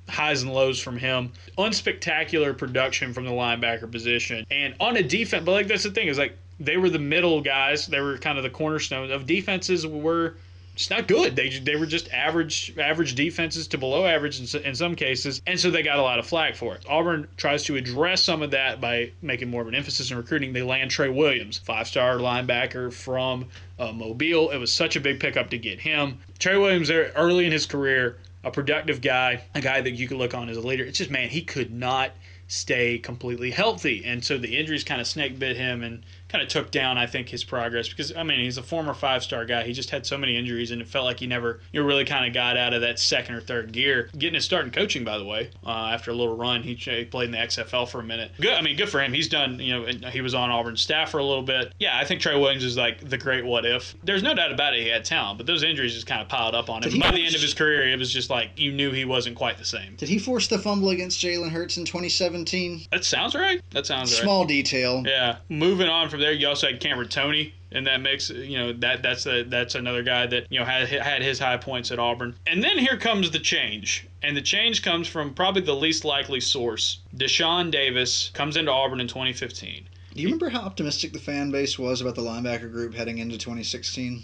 highs and lows from him. Unspectacular production from the linebacker position. And on a defense, but like that's the thing is like they were the middle guys. They were kind of the cornerstone of defenses were it's not good. They they were just average average defenses to below average in, in some cases, and so they got a lot of flack for it. Auburn tries to address some of that by making more of an emphasis in recruiting. They land Trey Williams, five star linebacker from uh, Mobile. It was such a big pickup to get him. Trey Williams, there early in his career, a productive guy, a guy that you could look on as a leader. It's just man, he could not stay completely healthy, and so the injuries kind of snake bit him and kind of took down, I think, his progress because I mean he's a former five star guy. He just had so many injuries, and it felt like he never you know, really kind of got out of that second or third gear. Getting his start in coaching, by the way, uh, after a little run, he, he played in the XFL for a minute. Good, I mean, good for him. He's done. You know, he was on Auburn's staff for a little bit. Yeah, I think Trey Williams is like the great what if. There's no doubt about it. He had talent, but those injuries just kind of piled up on him. By the end of his career, it was just like you knew he wasn't quite the same. Did he force the fumble against Jalen Hurts in 2017? That sounds right. That sounds right. Small detail. Yeah. Moving on from there, you also had Cameron Toney and that makes you know that that's a that's another guy that you know had had his high points at Auburn. And then here comes the change, and the change comes from probably the least likely source. Deshaun Davis comes into Auburn in 2015. Do you remember how optimistic the fan base was about the linebacker group heading into 2016?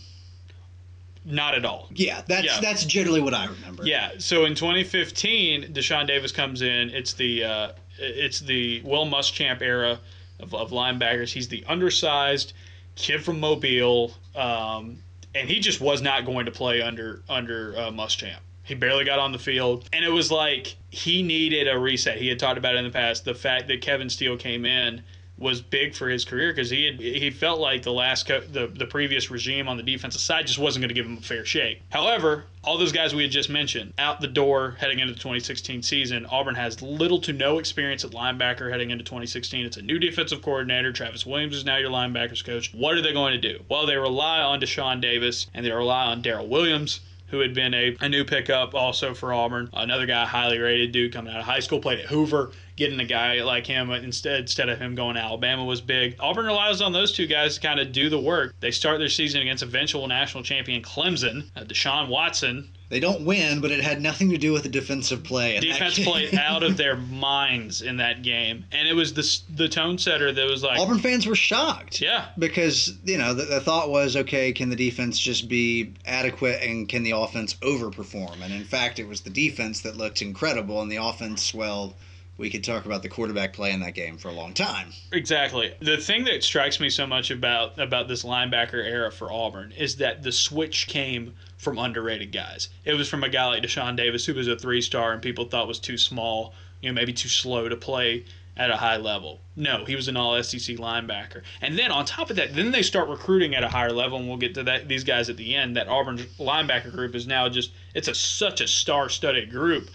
Not at all. Yeah, that's yeah. that's generally what I remember. Yeah. So in 2015, Deshaun Davis comes in. It's the uh, it's the Will Muschamp era of, of linebackers. He's the undersized kid from Mobile, um, and he just was not going to play under under uh, Muschamp. He barely got on the field, and it was like he needed a reset. He had talked about it in the past. The fact that Kevin Steele came in was big for his career because he had, he felt like the last co- the the previous regime on the defensive side just wasn't going to give him a fair shake. However, all those guys we had just mentioned out the door heading into the 2016 season. Auburn has little to no experience at linebacker heading into 2016. It's a new defensive coordinator. Travis Williams is now your linebackers coach. What are they going to do? Well, they rely on Deshaun Davis and they rely on Darrell Williams who had been a, a new pickup also for Auburn. Another guy, highly rated dude coming out of high school, played at Hoover. Getting a guy like him instead instead of him going to Alabama was big. Auburn relies on those two guys to kind of do the work. They start their season against eventual national champion Clemson. Uh, Deshaun Watson they don't win, but it had nothing to do with the defensive play. The defense played out of their minds in that game, and it was the the tone setter that was like Auburn fans were shocked. Yeah, because you know the, the thought was, okay, can the defense just be adequate, and can the offense overperform? And in fact, it was the defense that looked incredible, and the offense, well we could talk about the quarterback play in that game for a long time. Exactly. The thing that strikes me so much about about this linebacker era for Auburn is that the switch came from underrated guys. It was from a guy like Deshaun Davis who was a three star and people thought was too small, you know, maybe too slow to play at a high level. No, he was an all SEC linebacker. And then on top of that, then they start recruiting at a higher level, and we'll get to that these guys at the end. That Auburn linebacker group is now just it's a such a star studded group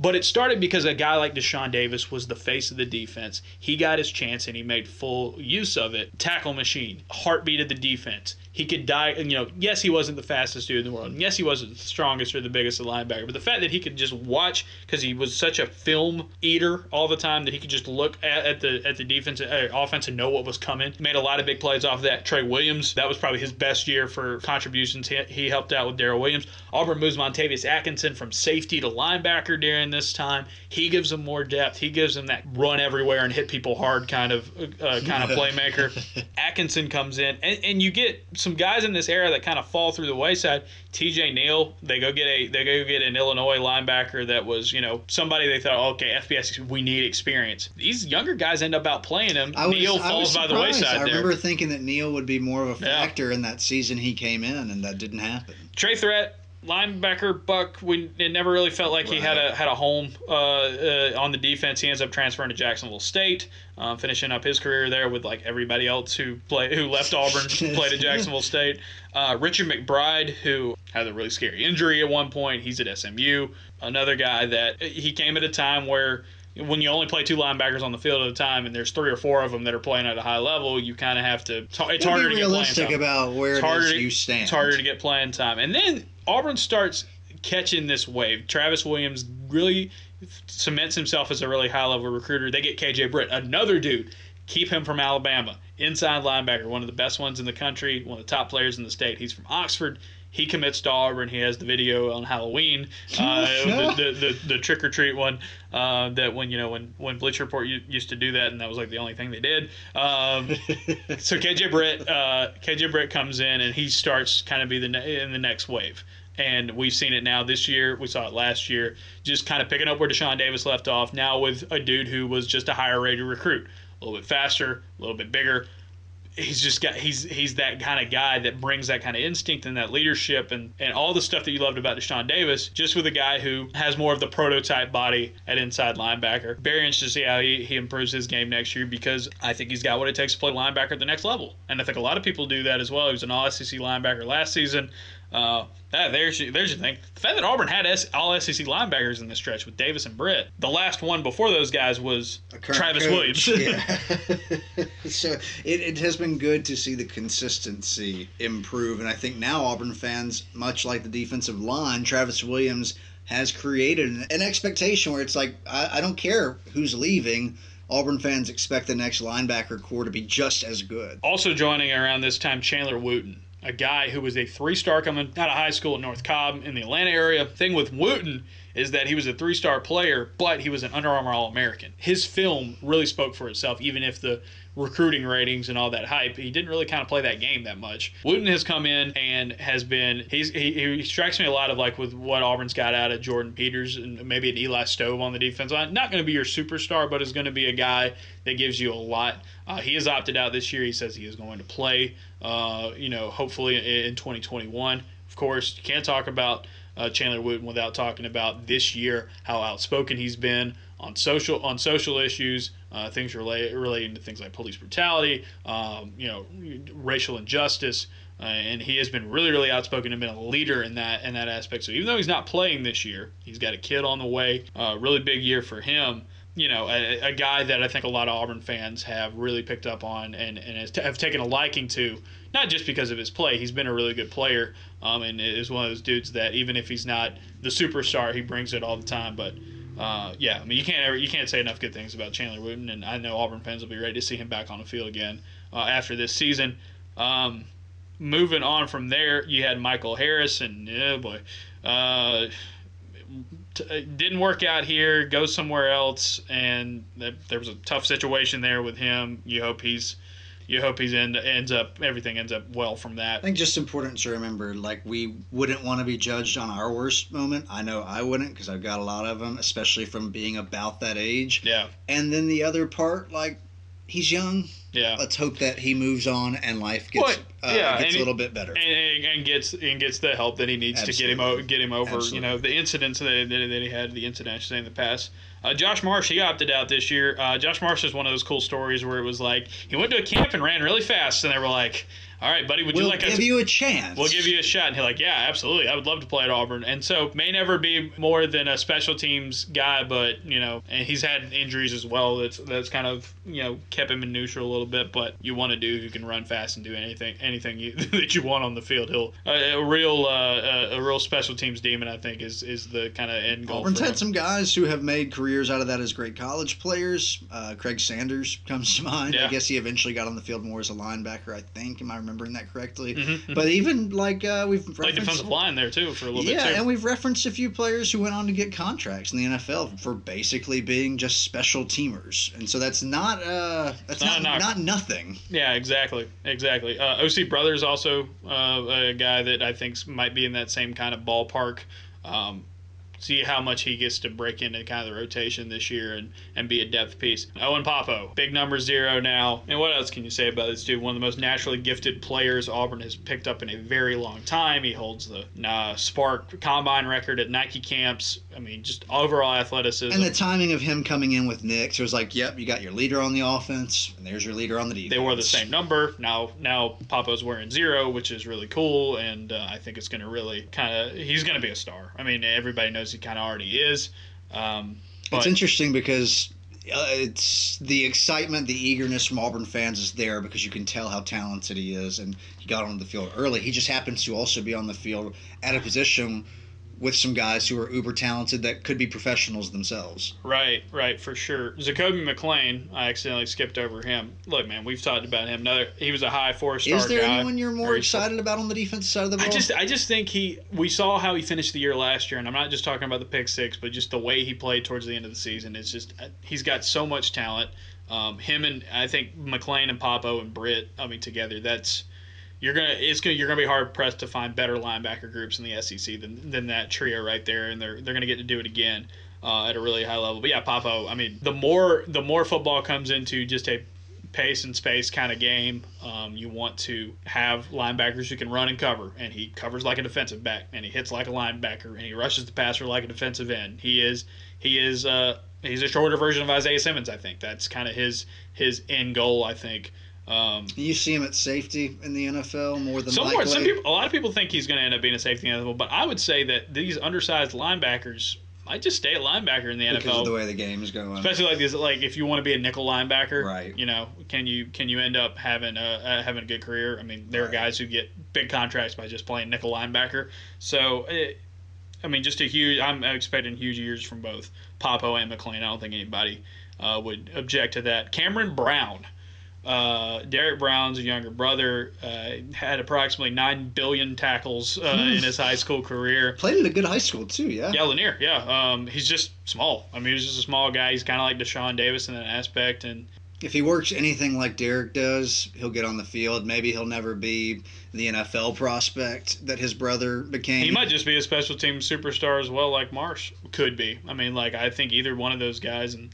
but it started because a guy like Deshaun Davis was the face of the defense. He got his chance and he made full use of it. Tackle machine, heartbeat of the defense he could die. You know, yes, he wasn't the fastest dude in the world. And yes, he wasn't the strongest or the biggest linebacker. But the fact that he could just watch because he was such a film eater all the time that he could just look at, at the at the defense uh, offense and know what was coming. Made a lot of big plays off of that. Trey Williams, that was probably his best year for contributions. He, he helped out with Darrell Williams. Auburn moves Montavious Atkinson from safety to linebacker during this time. He gives them more depth. He gives them that run everywhere and hit people hard kind of uh, kind of playmaker. Atkinson comes in and, and you get some some guys in this era that kind of fall through the wayside. T.J. Neal, they go get a they go get an Illinois linebacker that was you know somebody they thought okay FBS we need experience. These younger guys end up out playing him. Was, Neal falls by the wayside. I remember thinking that Neal would be more of a factor yeah. in that season he came in, and that didn't happen. Trey Threat linebacker Buck, we it never really felt like right. he had a had a home uh, uh, on the defense. He ends up transferring to Jacksonville State, uh, finishing up his career there with like everybody else who play who left Auburn played at Jacksonville State. Uh, Richard McBride, who had a really scary injury at one point, he's at SMU. Another guy that he came at a time where when you only play two linebackers on the field at a time and there's three or four of them that are playing at a high level, you kind of have to. It's harder to get playing time. about where it's harder to, you stand. It's harder to get playing time, and then Auburn starts catching this wave. Travis Williams really cements himself as a really high level recruiter. They get KJ Britt, another dude. Keep him from Alabama. Inside linebacker, one of the best ones in the country, one of the top players in the state. He's from Oxford. He commits to Auburn. He has the video on Halloween, uh, the, the, the, the, trick or treat one. Uh, that when you know when when Bleacher Report used to do that, and that was like the only thing they did. Um, so KJ Britt, uh, KJ Britt comes in and he starts kind of be the ne- in the next wave and we've seen it now this year. We saw it last year, just kind of picking up where Deshaun Davis left off. Now with a dude who was just a higher rated recruit, a little bit faster, a little bit bigger. he's just got he's he's that kind of guy that brings that kind of instinct and that leadership and and all the stuff that you loved about Deshaun Davis, just with a guy who has more of the prototype body at inside linebacker. Very interested to see how he, he improves his game next year because I think he's got what it takes to play linebacker at the next level, and I think a lot of people do that as well. He was an All SEC linebacker last season. Uh, ah, there's your, there's your thing. The fact that Auburn had S, all SEC linebackers in this stretch with Davis and Britt. The last one before those guys was Travis coach. Williams. yeah. so it, it has been good to see the consistency improve, and I think now Auburn fans, much like the defensive line, Travis Williams has created an, an expectation where it's like I, I don't care who's leaving. Auburn fans expect the next linebacker corps to be just as good. Also joining around this time, Chandler Wooten a guy who was a three star coming out of high school at North Cobb in the Atlanta area. Thing with Wooten is that he was a three star player, but he was an Under Armour All American. His film really spoke for itself, even if the recruiting ratings and all that hype, he didn't really kind of play that game that much. Wooten has come in and has been he's he, he strikes me a lot of like with what Auburn's got out of Jordyn Peters and maybe an Eli Stove on the defense line. Not going to be your superstar, but is going to be a guy that gives you a lot. Uh, he has opted out this year. He says he is going to play. Uh, you know, hopefully in 2021. Of course, you can't talk about uh, Chandler Wooten without talking about this year how outspoken he's been on social on social issues, uh, things relate, relating to things like police brutality, um, you know, racial injustice, uh, and he has been really really outspoken and been a leader in that in that aspect. So even though he's not playing this year, he's got a kid on the way. Uh, really big year for him. You know, a, a, guy that I think a lot of Auburn fans have really picked up on and, and have taken a liking to not just because of his play. He's been a really good player, um, and is one of those dudes that even if he's not the superstar, he brings it all the time. But uh, yeah, I mean you can't ever you can't say enough good things about Chandler Wooten, and I know Auburn fans will be ready to see him back on the field again uh, after this season. Um, moving on from there, you had Michael Harris, and boy. Uh, t- Uh, didn't work out here. Go somewhere else, and there was a tough situation there with him. You hope he's you hope he's end, ends up everything ends up well from that. I think just important to remember, like we wouldn't want to be judged on our worst moment. I know I wouldn't because I've got a lot of them, especially from being about that age. Yeah. And then the other part, like he's young. Yeah. Let's hope that he moves on and life gets well, uh, yeah, gets a little bit better and, and, gets and gets the help that he needs Absolutely. to get him get him over. Absolutely. You know the incidents that, that, he had, the incident say in the past uh, Josh Marsh, he opted out this year. Uh, Josh Marsh is one of those cool stories where it was like he went to a camp and ran really fast, and they were like, all right, buddy, would we'll you like give us? you a chance? We'll give you a shot. And he's like, yeah, absolutely. I would love to play at Auburn. And so may never be more than a special teams guy, but you know, and he's had injuries as well. That's that's kind of you know kept him in neutral a little bit. But you want to do who can run fast and do anything anything you, that you want on the field. He'll a real uh, a real special teams demon. I think is is the kind of end goal. Auburn's had some guys who have made careers out of that as great college players. Uh, Craig Sanders comes to mind. Yeah. I guess he eventually got on the field more as a linebacker. I think. Am I remembering that correctly? Mm-hmm. But even like uh, we've like defensive line there too for a little yeah, bit. Yeah, and we've referenced a few players who went on to get contracts in the NFL for basically being just special teamers, and so that's not uh that's not not, not nothing. Yeah, exactly, exactly. Uh, OC Brothers also uh, a guy that I think might be in that same kind of ballpark. Um, see how much he gets to break into kind of the rotation this year and, and be a depth piece. Owen Pappoe, big number zero now. And what else can you say about this dude? One of the most naturally gifted players Auburn has picked up in a very long time. He holds the uh, SPARQ combine record at Nike camps. I mean, just overall athleticism. And the timing of him coming in with Nix, it was like, yep, you got your leader on the offense, and there's your leader on the defense. They wore the same number. Now, now Pappoe's wearing zero, which is really cool, and uh, I think it's going to really kind of he's going to be a star. I mean, everybody knows he kind of already is. Um, it's interesting because uh, it's the excitement, the eagerness from Auburn fans is there because you can tell how talented he is, and he got on the field early. He just happens to also be on the field at a position with some guys who are uber talented that could be professionals themselves. Right, right, for sure. Zakoby McClain, I accidentally skipped over him. Look, man, we've talked about him. Another, he was a high four star. Is there guy. anyone you're more excited about on the defensive side of the ball? I just, I just think he. We saw how he finished the year last year, and I'm not just talking about the pick six, but just the way he played towards the end of the season. It's just he's got so much talent. Um, him and I think McClain and Pappoe and Britt. I mean, together, that's you're gonna it's gonna you're gonna be hard pressed to find better linebacker groups in the SEC than than that trio right there, and they're they're gonna get to do it again uh, at a really high level. But yeah, Pappoe. I mean, the more the more football comes into just a pace and space kind of game. Um, you want to have linebackers who can run and cover, and he covers like a defensive back, and he hits like a linebacker, and he rushes the passer like a defensive end. He is he is uh, he's a shorter version of Isaiah Simmons. I think that's kind of his his end goal. I think. Um, You see him at safety in the NFL more than some, likely. some people, a lot of people think he's going to end up being a safety in the NFL, but I would say that these undersized linebackers might just stay at linebacker in the because NFL. of the way the game's going. especially like this like if you want to be a nickel linebacker Right. you know can you can you end up having a uh, having a good career i mean there are guys who get big contracts by just playing nickel linebacker so it, i mean just a huge i'm expecting huge years from both pappoe and mcclain i don't think anybody uh, would object to that cameron brown uh, Derrick Brown's younger brother uh, had approximately nine billion tackles uh, in his high school career. Played at a good high school too. Yeah. Yeah, Lanier. Yeah, um, he's just small. I mean, he's just a small guy. He's kind of like Deshaun Davis in that aspect, and If he works anything like Derrick does, he'll get on the field. Maybe he'll never be the NFL prospect that his brother became. he might just be a special team superstar as well, like Marsh could be. I mean, like I think either one of those guys, and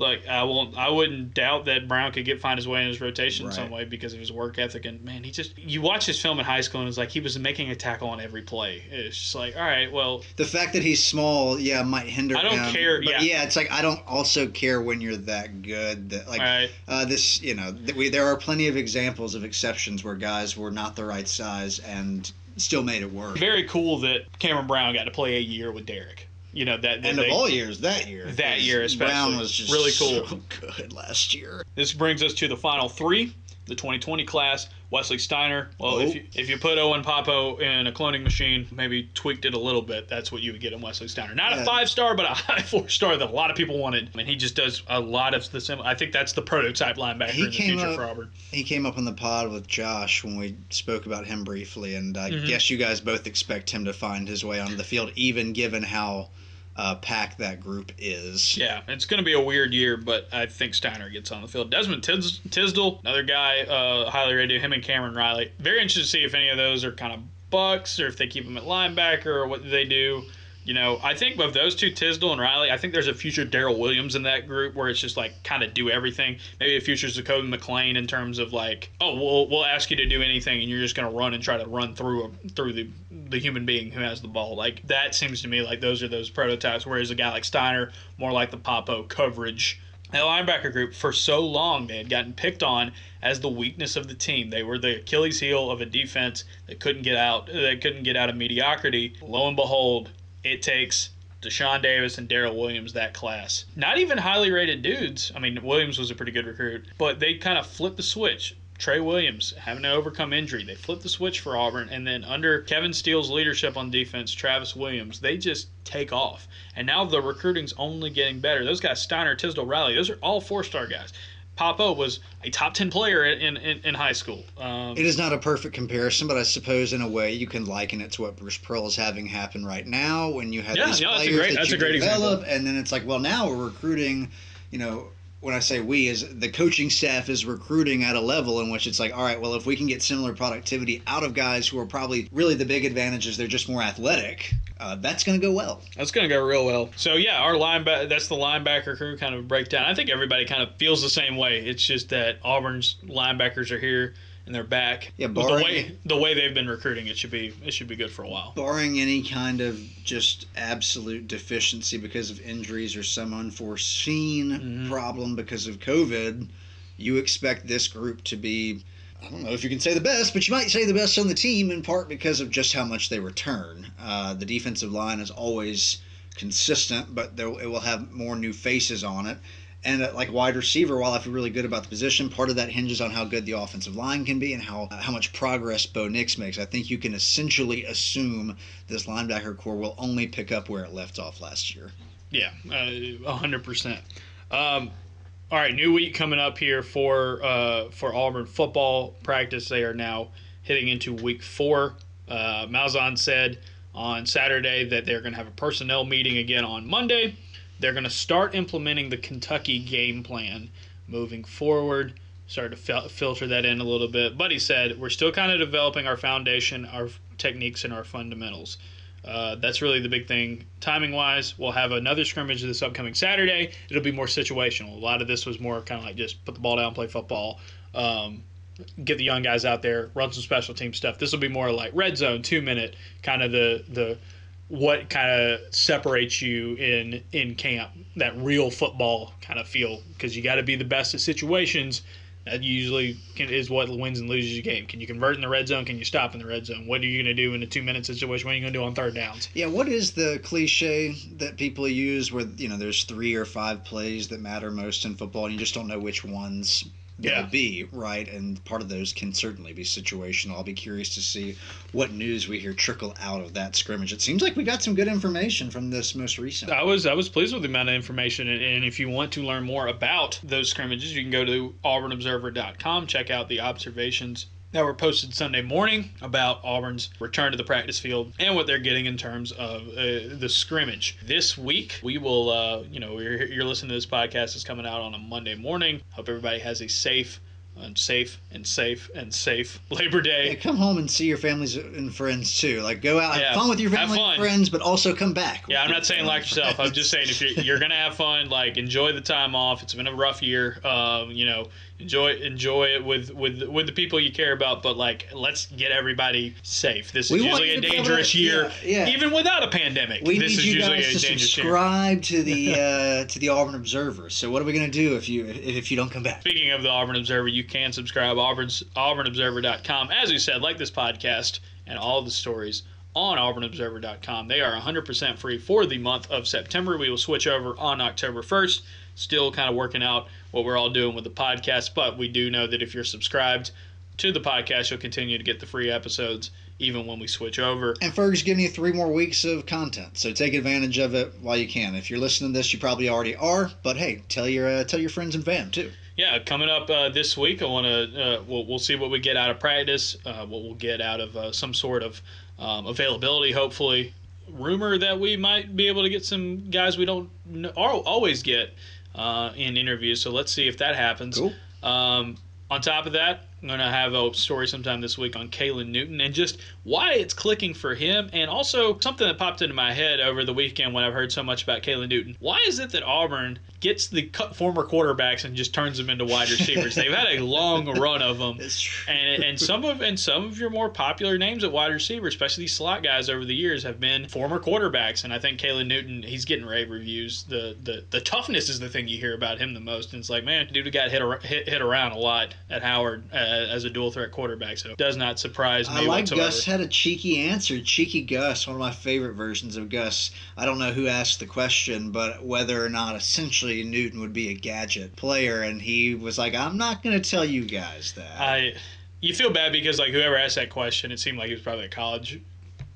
like I won't, I wouldn't doubt that Brown could get find his way in his rotation in some way because of his work ethic. And man, he just you watch his film in high school and it's like he was making a tackle on every play. It's just like, all right, well, The fact that he's small, yeah, might hinder I don't him, care, But yeah. yeah, it's like I don't also care when you're that good. That like right, uh, this, you know, th- we, there are plenty of examples of exceptions where guys were not the right size and still made it work. very cool that Cameron Brown got to play a year with Derrick. You know that, end they- of all years, that year, that year especially. Brown was just Really cool. so good last year. This brings us to the final three. The 2020 class, Wesley Steiner. Well, Oh. if you if you put Owen Pappoe in a cloning machine, maybe tweaked it a little bit, that's what you would get in Wesley Steiner. Not a five star, but a high four star that a lot of people wanted. I mean, he just does a lot of the same. I think that's the prototype linebacker He in the future up- for Auburn. He came up on the pod with Josh when we spoke about him briefly, and I Mhm. guess you guys both expect him to find his way onto the field, even given how uh, packed that group is. Yeah, it's going to be a weird year, but I think Steiner gets on the field. Desmond Tis- Tisdale, another guy, uh, highly rated. Him and Cameron Riley. Very interested to see if any of those are kind of bucks or if they keep him at linebacker or what they do. You know, I think of those two, Tisdale and Riley, I think there's a future Darrell Williams in that group where it's just like kind of do everything. Maybe a future Zakoby McClain in terms of like, oh, we'll, we'll ask you to do anything and you're just going to run and try to run through through the the human being who has the ball. Like that seems to me like those are those prototypes. Whereas a guy like Steiner, more like the Pappoe coverage. That linebacker group for so long they had gotten picked on as the weakness of the team. They were the Achilles heel of a defense that couldn't get out. That couldn't get out of mediocrity. Lo and behold, it takes Deshaun Davis and Darrell Williams that class. Not even highly rated dudes. I mean, Williams was a pretty good recruit, but they kind of flipped the switch. Trey Williams having to overcome injury. They flipped the switch for Auburn, and then under Kevin Steele's leadership on defense, Travis Williams, they just take off. And now the recruiting's only getting better. Those guys, Steiner, Tisdale, Riley, those are all four-star guys. Pappoe was a top ten player in in, in high school. Um, It is not a perfect comparison, but I suppose in a way you can liken it to what Bruce Pearl is having happen right now when you have Yeah, these yeah, that's a great- that that's you a great develop, example. and then it's like, well, now we're recruiting. You know, when I say we, is the coaching staff is recruiting at a level in which it's like, all right, well, if we can get similar productivity out of guys who are probably really the big advantage is they're just more athletic, uh, that's going to go well. That's going to go real well. So yeah, our linebacker that's the linebacker crew kind of breakdown. I think everybody kind of feels the same way. It's just that Auburn's linebackers are here and they're back. Yeah, But the way the way they've been recruiting, it should be it should be good for a while. barring any kind of just absolute deficiency because of injuries or some unforeseen Mhm. problem because of COVID, you expect this group to be. I don't know if you can say the best, but you might say the best on the team in part because of just how much they return. Uh, the defensive line is always consistent, but there, it will have more new faces on it. And uh, like wide receiver, while I feel really good about the position, part of that hinges on how good the offensive line can be and how how much progress Bo Nix makes. I think you can essentially assume this linebacker corps will only pick up where it left off last year. Yeah, a hundred percent. Um, all right, new week coming up here for uh, for Auburn football practice. They are now hitting into week four. Uh, Malzahn said on Saturday that they're going to have a personnel meeting again on Monday. They're going to start implementing the Kentucky game plan moving forward. Start to fil- filter that in a little bit. But he said we're still kind of developing our foundation, our techniques, and our fundamentals. Uh, that's really the big thing. Timing wise, we'll have another scrimmage this upcoming Saturday. It'll be more situational. A lot of this was more kind of like just put the ball down, play football, um, get the young guys out there, run some special team stuff. This will be more like red zone, two minute, kind of the the what kind of separates you in in camp that real football kind of feel because you got to be the best at situations that usually can, is what wins and loses your game. Can you convert in the red zone? Can you stop in the red zone? What are you going to do in a two minute situation? What are you going to do on third downs? Yeah, what is the cliche that people use where you know there's three or five plays that matter most in football, and you just don't know which ones Yeah. be right? And part of those can certainly be situational. I'll be curious to see what news we hear trickle out of that scrimmage. It seems like we got some good information from this most recent. I was I was pleased with the amount of information, and, and if you want to learn more about those scrimmages, you can go to auburnobserver.com, check out the observations that were posted Sunday morning about Auburn's return to the practice field and what they're getting in terms of uh, the scrimmage. This week, we will, uh, you know, you're, you're listening to this podcast is coming out on a Monday morning. Hope everybody has a safe, and safe and safe and safe Labor Day. Yeah, come home and see your families and friends too. Like go out, Yeah, have fun with your family and friends, but also come back. Yeah, I'm not saying like yourself. I'm just saying if you're, you're gonna have fun, like enjoy the time off. It's been a rough year. Um, you know, enjoy enjoy it with with with the people you care about. But like, let's get everybody safe. This is We usually a you to be able dangerous to- year, yeah, yeah. even without a pandemic. We this need is you usually guys a to dangerous year. subscribe to the uh, to the Auburn Observer. So what are we gonna do if you if, if you don't come back? Speaking of the Auburn Observer, you can subscribe Auburn's auburnobserver.com. As we said, like this podcast and all the stories on auburnobserver.com. They are 100% free for the month of September. We will switch over on October 1st. Still kind of working out what we're all doing with the podcast, but we do know that if you're subscribed to the podcast, you'll continue to get the free episodes even when we switch over. And Ferg's giving you three more weeks of content, so take advantage of it while you can. If you're listening to this, you probably already are, but hey, tell your uh, tell your friends and fam too. yeah, coming up uh, this week, I want to. Uh, we'll, we'll see what we get out of practice, uh, what we'll get out of uh, some sort of um, availability. Hopefully, rumor that we might be able to get some guys we don't always get uh, in interviews. So let's see if that happens. Cool. Um, on top of that, I'm going to have a story sometime this week on Caylin Newton and just why it's clicking for him, and also something that popped into my head over the weekend when I've heard so much about Caylin Newton. Why is it that Auburn gets the cut former quarterbacks and just turns them into wide receivers? They've had a long run of them. It's true. And, and some of and some of your more popular names at wide receiver, especially these slot guys over the years, have been former quarterbacks. And I think Caylin Newton, he's getting rave reviews. The the, the toughness is the thing you hear about him the most. And it's like, man, dude got hit hit, hit around a lot at Howard uh, as a dual threat quarterback. So it does not surprise me I like whatsoever. Gus had a cheeky answer. Cheeky Gus, one of my favorite versions of Gus. I don't know who asked the question, but whether or not essentially Newton would be a gadget player, and he was like, "I'm not going to tell you guys that." I you feel bad because like whoever asked that question, it seemed like he was probably a college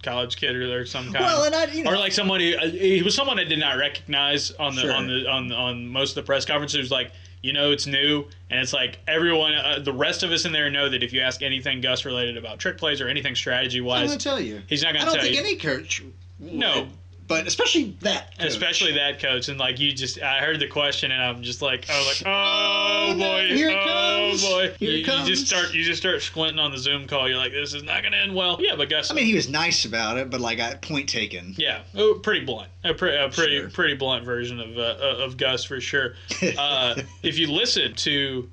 college kid or, some kind. well, and I, you know, or like somebody, uh, he was someone I did not recognize on the Sure. on the on on most of the press conferences. It was like you know it's new, and it's like everyone, uh, the rest of us in there know that if you ask anything Gus related about trick plays or anything strategy I'm wise, going to tell you. he's not I going to don't tell think you. any coach. No. But especially that. Coach. Especially that coach, and like you just, I heard the question, and I'm just like, I was like, oh Oh, no, boy, here it oh comes. boy, Here you, it you just start, you just start squinting on the Zoom call. You're like, this is not going to end well. Yeah, but Gus, I mean, he was nice about it, but like, I, point taken. Yeah, oh, pretty blunt. A, pre- a pretty Sure. pretty blunt version of uh, of Gus for sure. Uh, if you listen to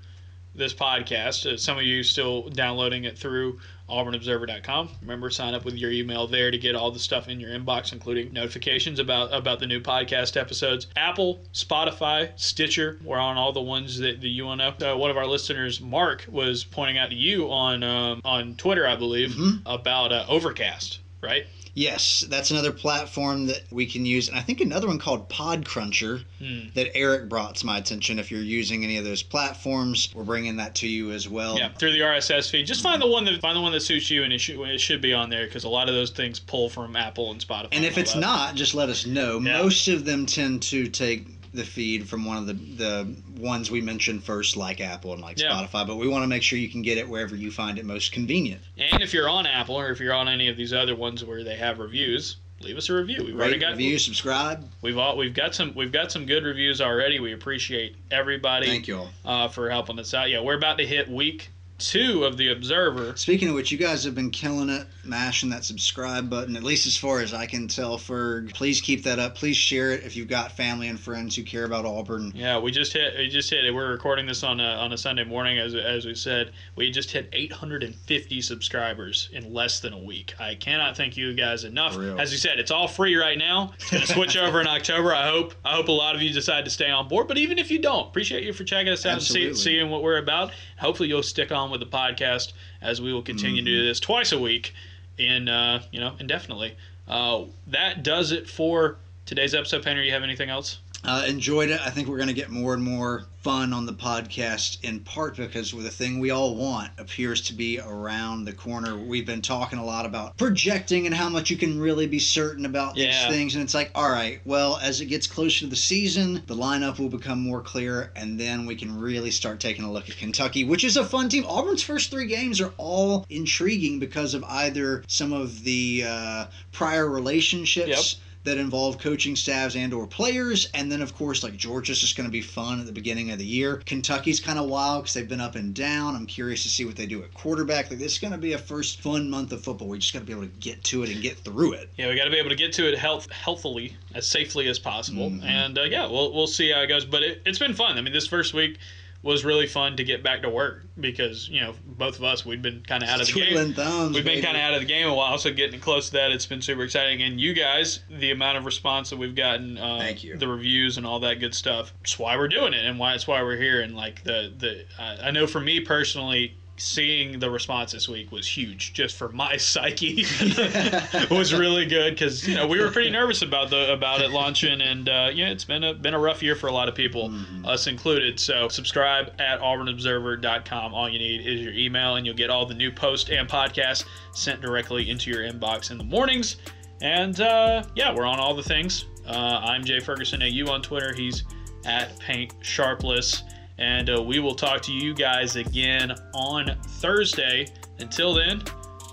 this podcast, uh, some of you still downloading it through auburnobserver.com. Remember, sign up with your email there to get all the stuff in your inbox, including notifications about about the new podcast episodes. Apple, Spotify, Stitcher. We're on all the ones that, that you want to know. Uh, one of our listeners, Mark, was pointing out to you on um, on Twitter, I believe, Mhm. about uh, Overcast. Right? Yes, that's another platform that we can use, and I think another one called Podcruncher Hmm. that Eric brought to my attention. If you're using any of those platforms, we're bringing that to you as well. Yeah, through the RSS feed. Just find the one that find the one that suits you, and it should it should be on there because a lot of those things pull from Apple and Spotify. And if all it's that. not, just let us know. Yeah. Most of them tend to take the feed from one of the the ones we mentioned first, like Apple and like Yeah. Spotify. But we want to make sure you can get it wherever you find it most convenient. and if you're on Apple or if you're on any of these other ones where they have reviews, leave us a review. We've already got review, subscribe. we've all we've got some we've got some good reviews already. We appreciate everybody Thank you all. uh, for helping us out. Yeah, we're about to hit week two of the Observer. Speaking of which, you guys have been killing it mashing that subscribe button, at least as far as I can tell, Ferg. Please keep that up. Please share it if you've got family and friends who care about Auburn. Yeah, we just hit. We just hit it. We're recording this on a, on a Sunday morning, as as we said. We just hit 850 subscribers in less than a week. I cannot thank you guys enough. As you said, it's all free right now. It's gonna switch over in October. I hope. I hope a lot of you decide to stay on board. But even if you don't, appreciate you for checking us out and see, seeing what we're about. Hopefully, you'll stick on with the podcast as we will continue to do this twice a week, in uh, you know indefinitely. Uh, that does it for today's episode. Painter, you have anything else? Uh, enjoyed it. I think we're going to get more and more fun on the podcast in part because the thing we all want appears to be around the corner. We've been talking a lot about projecting and how much you can really be certain about Yeah. these things. And it's like, all right, well, as it gets closer to the season, the lineup will become more clear, and then we can really start taking a look at Kentucky, which is a fun team. Auburn's first three games are all intriguing because of either some of the uh, prior relationships that involve coaching staffs and or players. And then of course like georgia's just going to be fun at the beginning of the year. Kentucky's kind of wild because they've been up and down. I'm curious to see what they do at quarterback. Like this is going to be a first fun month of football. We just got to be able to get to it and get through it. Yeah, we got to be able to get to it health healthily as safely as possible, Mhm. and uh, yeah, we'll we'll see how it goes. But it, it's been fun. I mean, this first week was really fun to get back to work because you know both of us we'd been kind of out of the game. Thumbs We've been kind of out of the game a while, so getting close to that, it's been super exciting. And you guys, the amount of response that we've gotten, uh, Thank you. the reviews and all that good stuff. It's why we're doing it, and why it's why we're here. And like the the, I I know for me personally, seeing the response this week was huge, just for my psyche. was really good because you know we were pretty nervous about the about it launching, and uh, yeah, it's been a been a rough year for a lot of people, Mhm. us included. So subscribe at auburnobserver.com. All you need is your email, and you'll get all the new posts and podcasts sent directly into your inbox in the mornings. And uh, yeah, we're on all the things. Uh, I'm Jay Ferguson at you on Twitter. He's at Paint Sharpless. And uh, we will talk to you guys again on Thursday. Until then,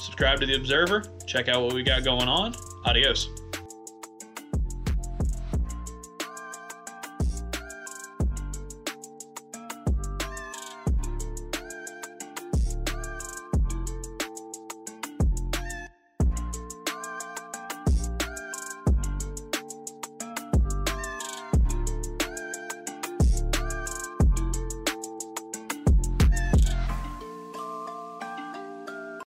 subscribe to the Observer. Check out what we got going on. Adios.